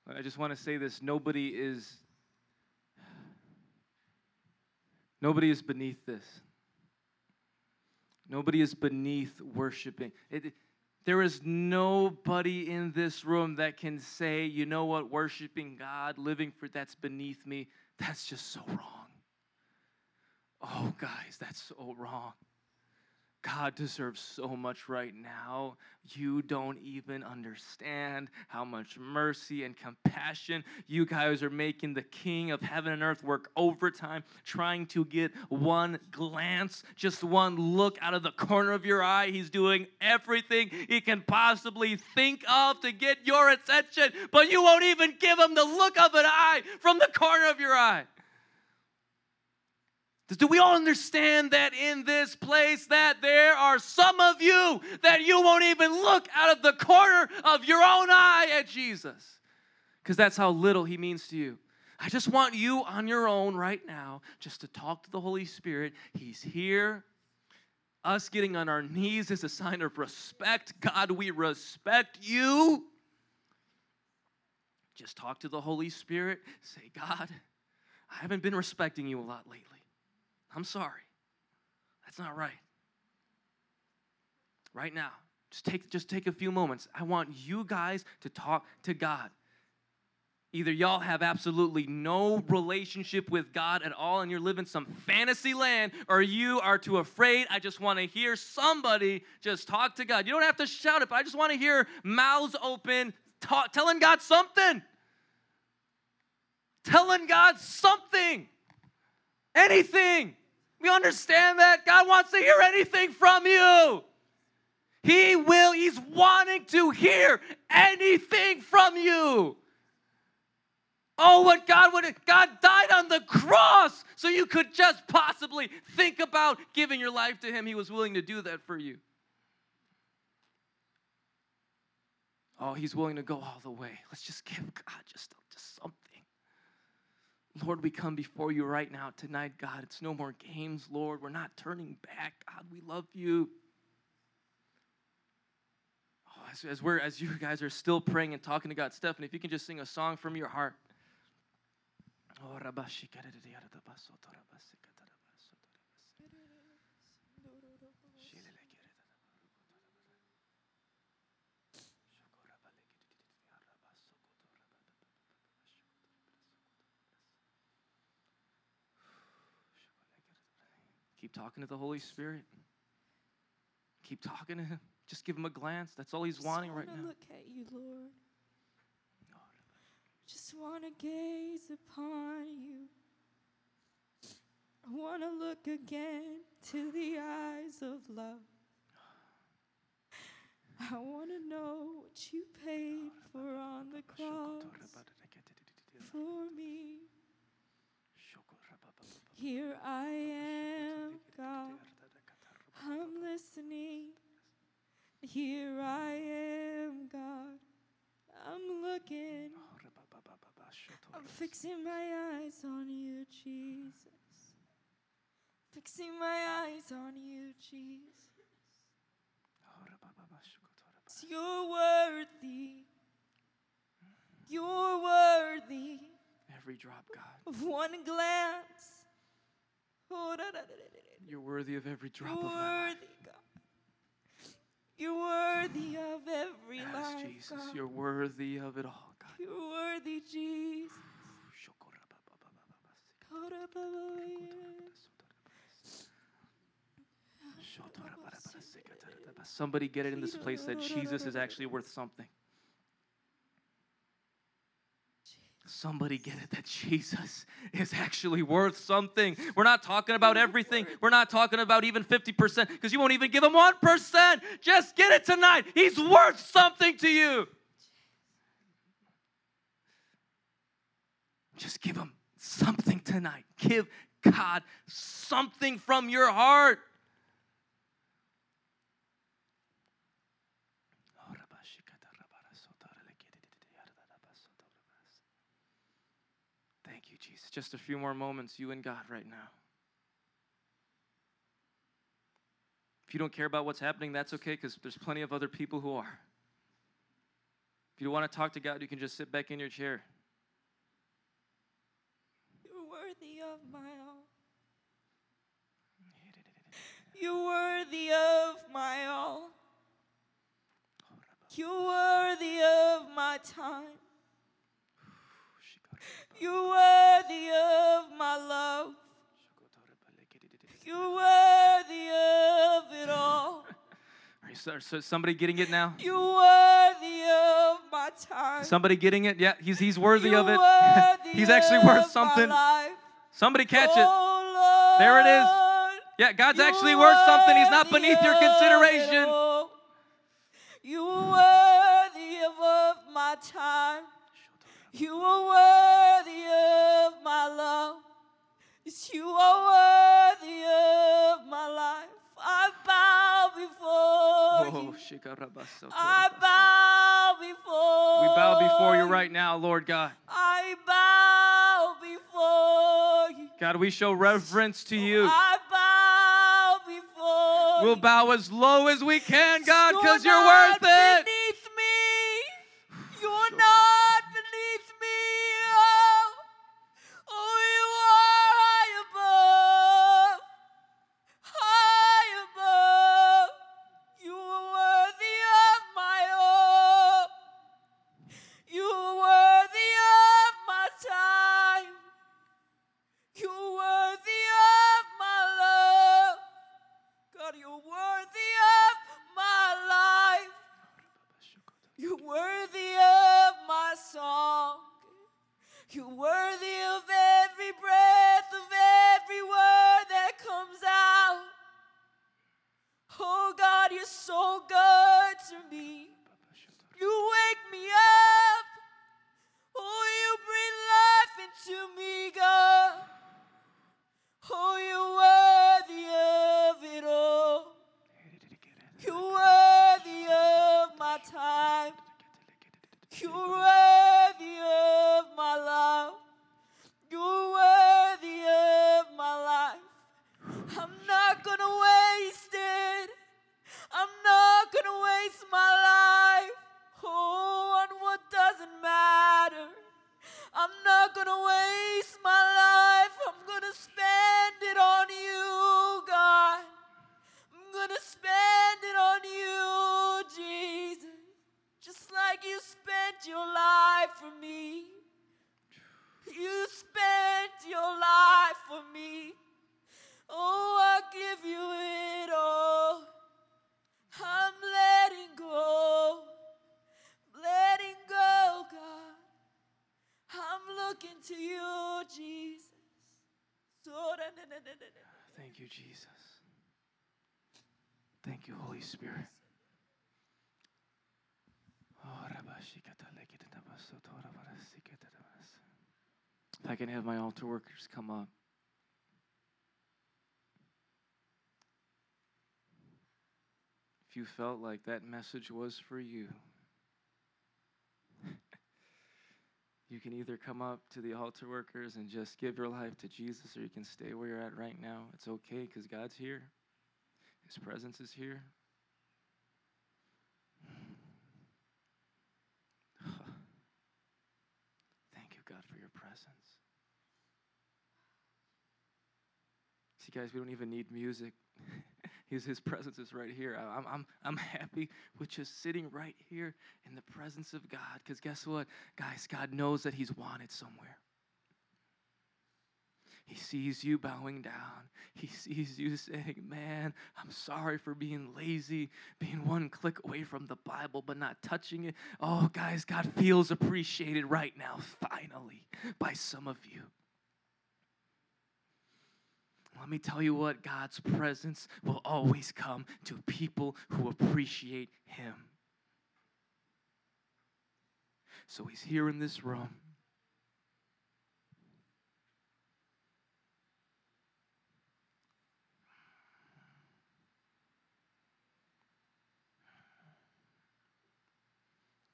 I just want to say this nobody is nobody is beneath this. Nobody is beneath worshiping. It, there is nobody in this room that can say, you know what, worshiping God, living for that's beneath me. That's just so wrong. Oh, guys, that's so wrong. God deserves so much right now. You don't even understand how much mercy and compassion you guys are making the King of heaven and earth work overtime, trying to get one glance, just one look out of the corner of your eye. He's doing everything he can possibly think of to get your attention, but you won't even give him the look of an eye from the corner of your eye. Do we all understand that in this place that there are some of you that you won't even look out of the corner of your own eye at Jesus? Because that's how little he means to you. I just want you on your own right now just to talk to the Holy Spirit. He's here. Us getting on our knees is a sign of respect. God, we respect you. Just talk to the Holy Spirit. Say, God, I haven't been respecting you a lot lately. I'm sorry. That's not right. Right now, just take just take a few moments. I want you guys to talk to God. Either y'all have absolutely no relationship with God at all and you're living some fantasy land, or you are too afraid. I just want to hear somebody just talk to God. You don't have to shout it, but I just want to hear mouths open, talk, telling God something. Telling God something. Anything. We understand that. God wants to hear anything from you. He will, He's wanting to hear anything from you. Oh, what God would God died on the cross so you could just possibly think about giving your life to Him. He was willing to do that for you. Oh, He's willing to go all the way. Let's just give God just, just something. Lord, we come before you right now tonight, God. It's no more games, Lord. We're not turning back. God, we love you. Oh, as, as, we're, as you guys are still praying and talking to God, Stephanie, if you can just sing a song from your heart. Oh, Keep talking to the Holy Spirit. Keep talking to him. Just give him a glance. That's all he's Just wanting right now. Look at you, Lord. Just want to gaze upon you. I want to look again to the eyes of love. I want to know what you paid for on the cross for me. Here I am, God. I'm listening. Here I am, God. I'm looking. I'm fixing my eyes on you, Jesus. Fixing my eyes on you, Jesus. You're worthy. You're worthy Every drop, God. of one glance. You're worthy of every drop You're of my life. God. You're worthy of every Yes, life, Jesus. God. You're worthy of it all, God. You're worthy, Jesus. Somebody get it in this place that Jesus is actually worth something. Somebody get it that Jesus is actually worth something. We're not talking about everything. We're not talking about even 50% because you won't even give him 1%. Just get it tonight. He's worth something to you. Just give him something tonight. Give God something from your heart. Thank you, Jesus. Just a few more moments, you and God, right now. If you don't care about what's happening, that's okay because there's plenty of other people who are. If you want to talk to God, you can just sit back in your chair. You're worthy of my all. You're worthy of my all. You're worthy of my time. You're worthy of my love. You're worthy of it all. Are you, so, so somebody getting it now? You're worthy of my time. Somebody getting it? Yeah, he's he's worthy You're of it. worthy he's actually worth something. Somebody catch it. Oh, Lord. There it is. Yeah, God's actually worth something. He's not beneath your consideration. You worthy of, of my time. You I bow before We bow before you right now, Lord God. I bow before you. God, we show reverence to you. I bow before We'll bow as low as we can, God, because you're worth it. Can have my altar workers come up. If you felt like that message was for you, you can either come up to the altar workers and just give your life to Jesus, or you can stay where you're at right now. It's okay because God's here, His presence is here. Thank you, God, for your presence. See, guys, we don't even need music. His, his presence is right here. I'm, I'm, I'm happy with just sitting right here in the presence of God. Because guess what? Guys, God knows that He's wanted somewhere. He sees you bowing down. He sees you saying, Man, I'm sorry for being lazy, being one click away from the Bible, but not touching it. Oh, guys, God feels appreciated right now, finally, by some of you. Let me tell you what God's presence will always come to people who appreciate Him. So He's here in this room.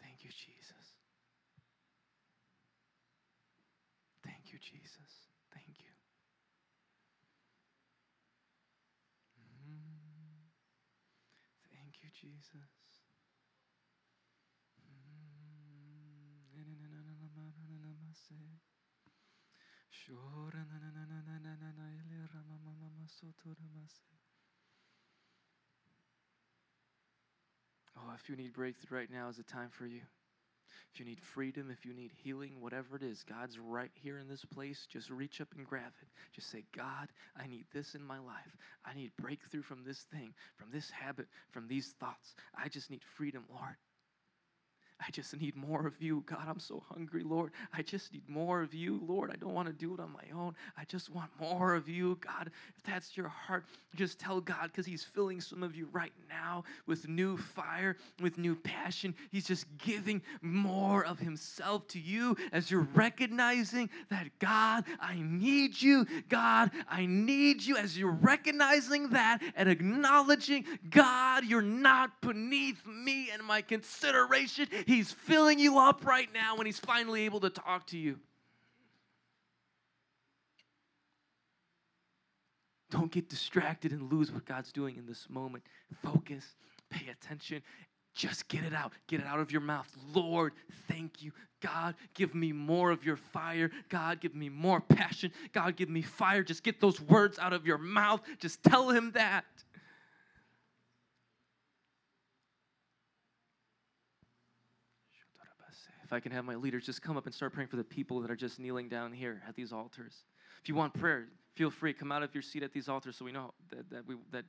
Thank you, Jesus. Thank you, Jesus. Thank you. Thank you, Jesus. Mm-hmm. Oh, if you need breakthrough right now is the time for you. If you need freedom, if you need healing, whatever it is, God's right here in this place. Just reach up and grab it. Just say, God, I need this in my life. I need breakthrough from this thing, from this habit, from these thoughts. I just need freedom, Lord. I just need more of you. God, I'm so hungry, Lord. I just need more of you, Lord. I don't want to do it on my own. I just want more of you, God. If that's your heart, just tell God because He's filling some of you right now with new fire, with new passion. He's just giving more of Himself to you as you're recognizing that, God, I need you. God, I need you. As you're recognizing that and acknowledging, God, you're not beneath me and my consideration. He's filling you up right now when He's finally able to talk to you. Don't get distracted and lose what God's doing in this moment. Focus, pay attention, just get it out. Get it out of your mouth. Lord, thank you. God, give me more of your fire. God, give me more passion. God, give me fire. Just get those words out of your mouth. Just tell Him that. If I can have my leaders just come up and start praying for the people that are just kneeling down here at these altars. If you want prayer, feel free. Come out of your seat at these altars so we know that, that, we, that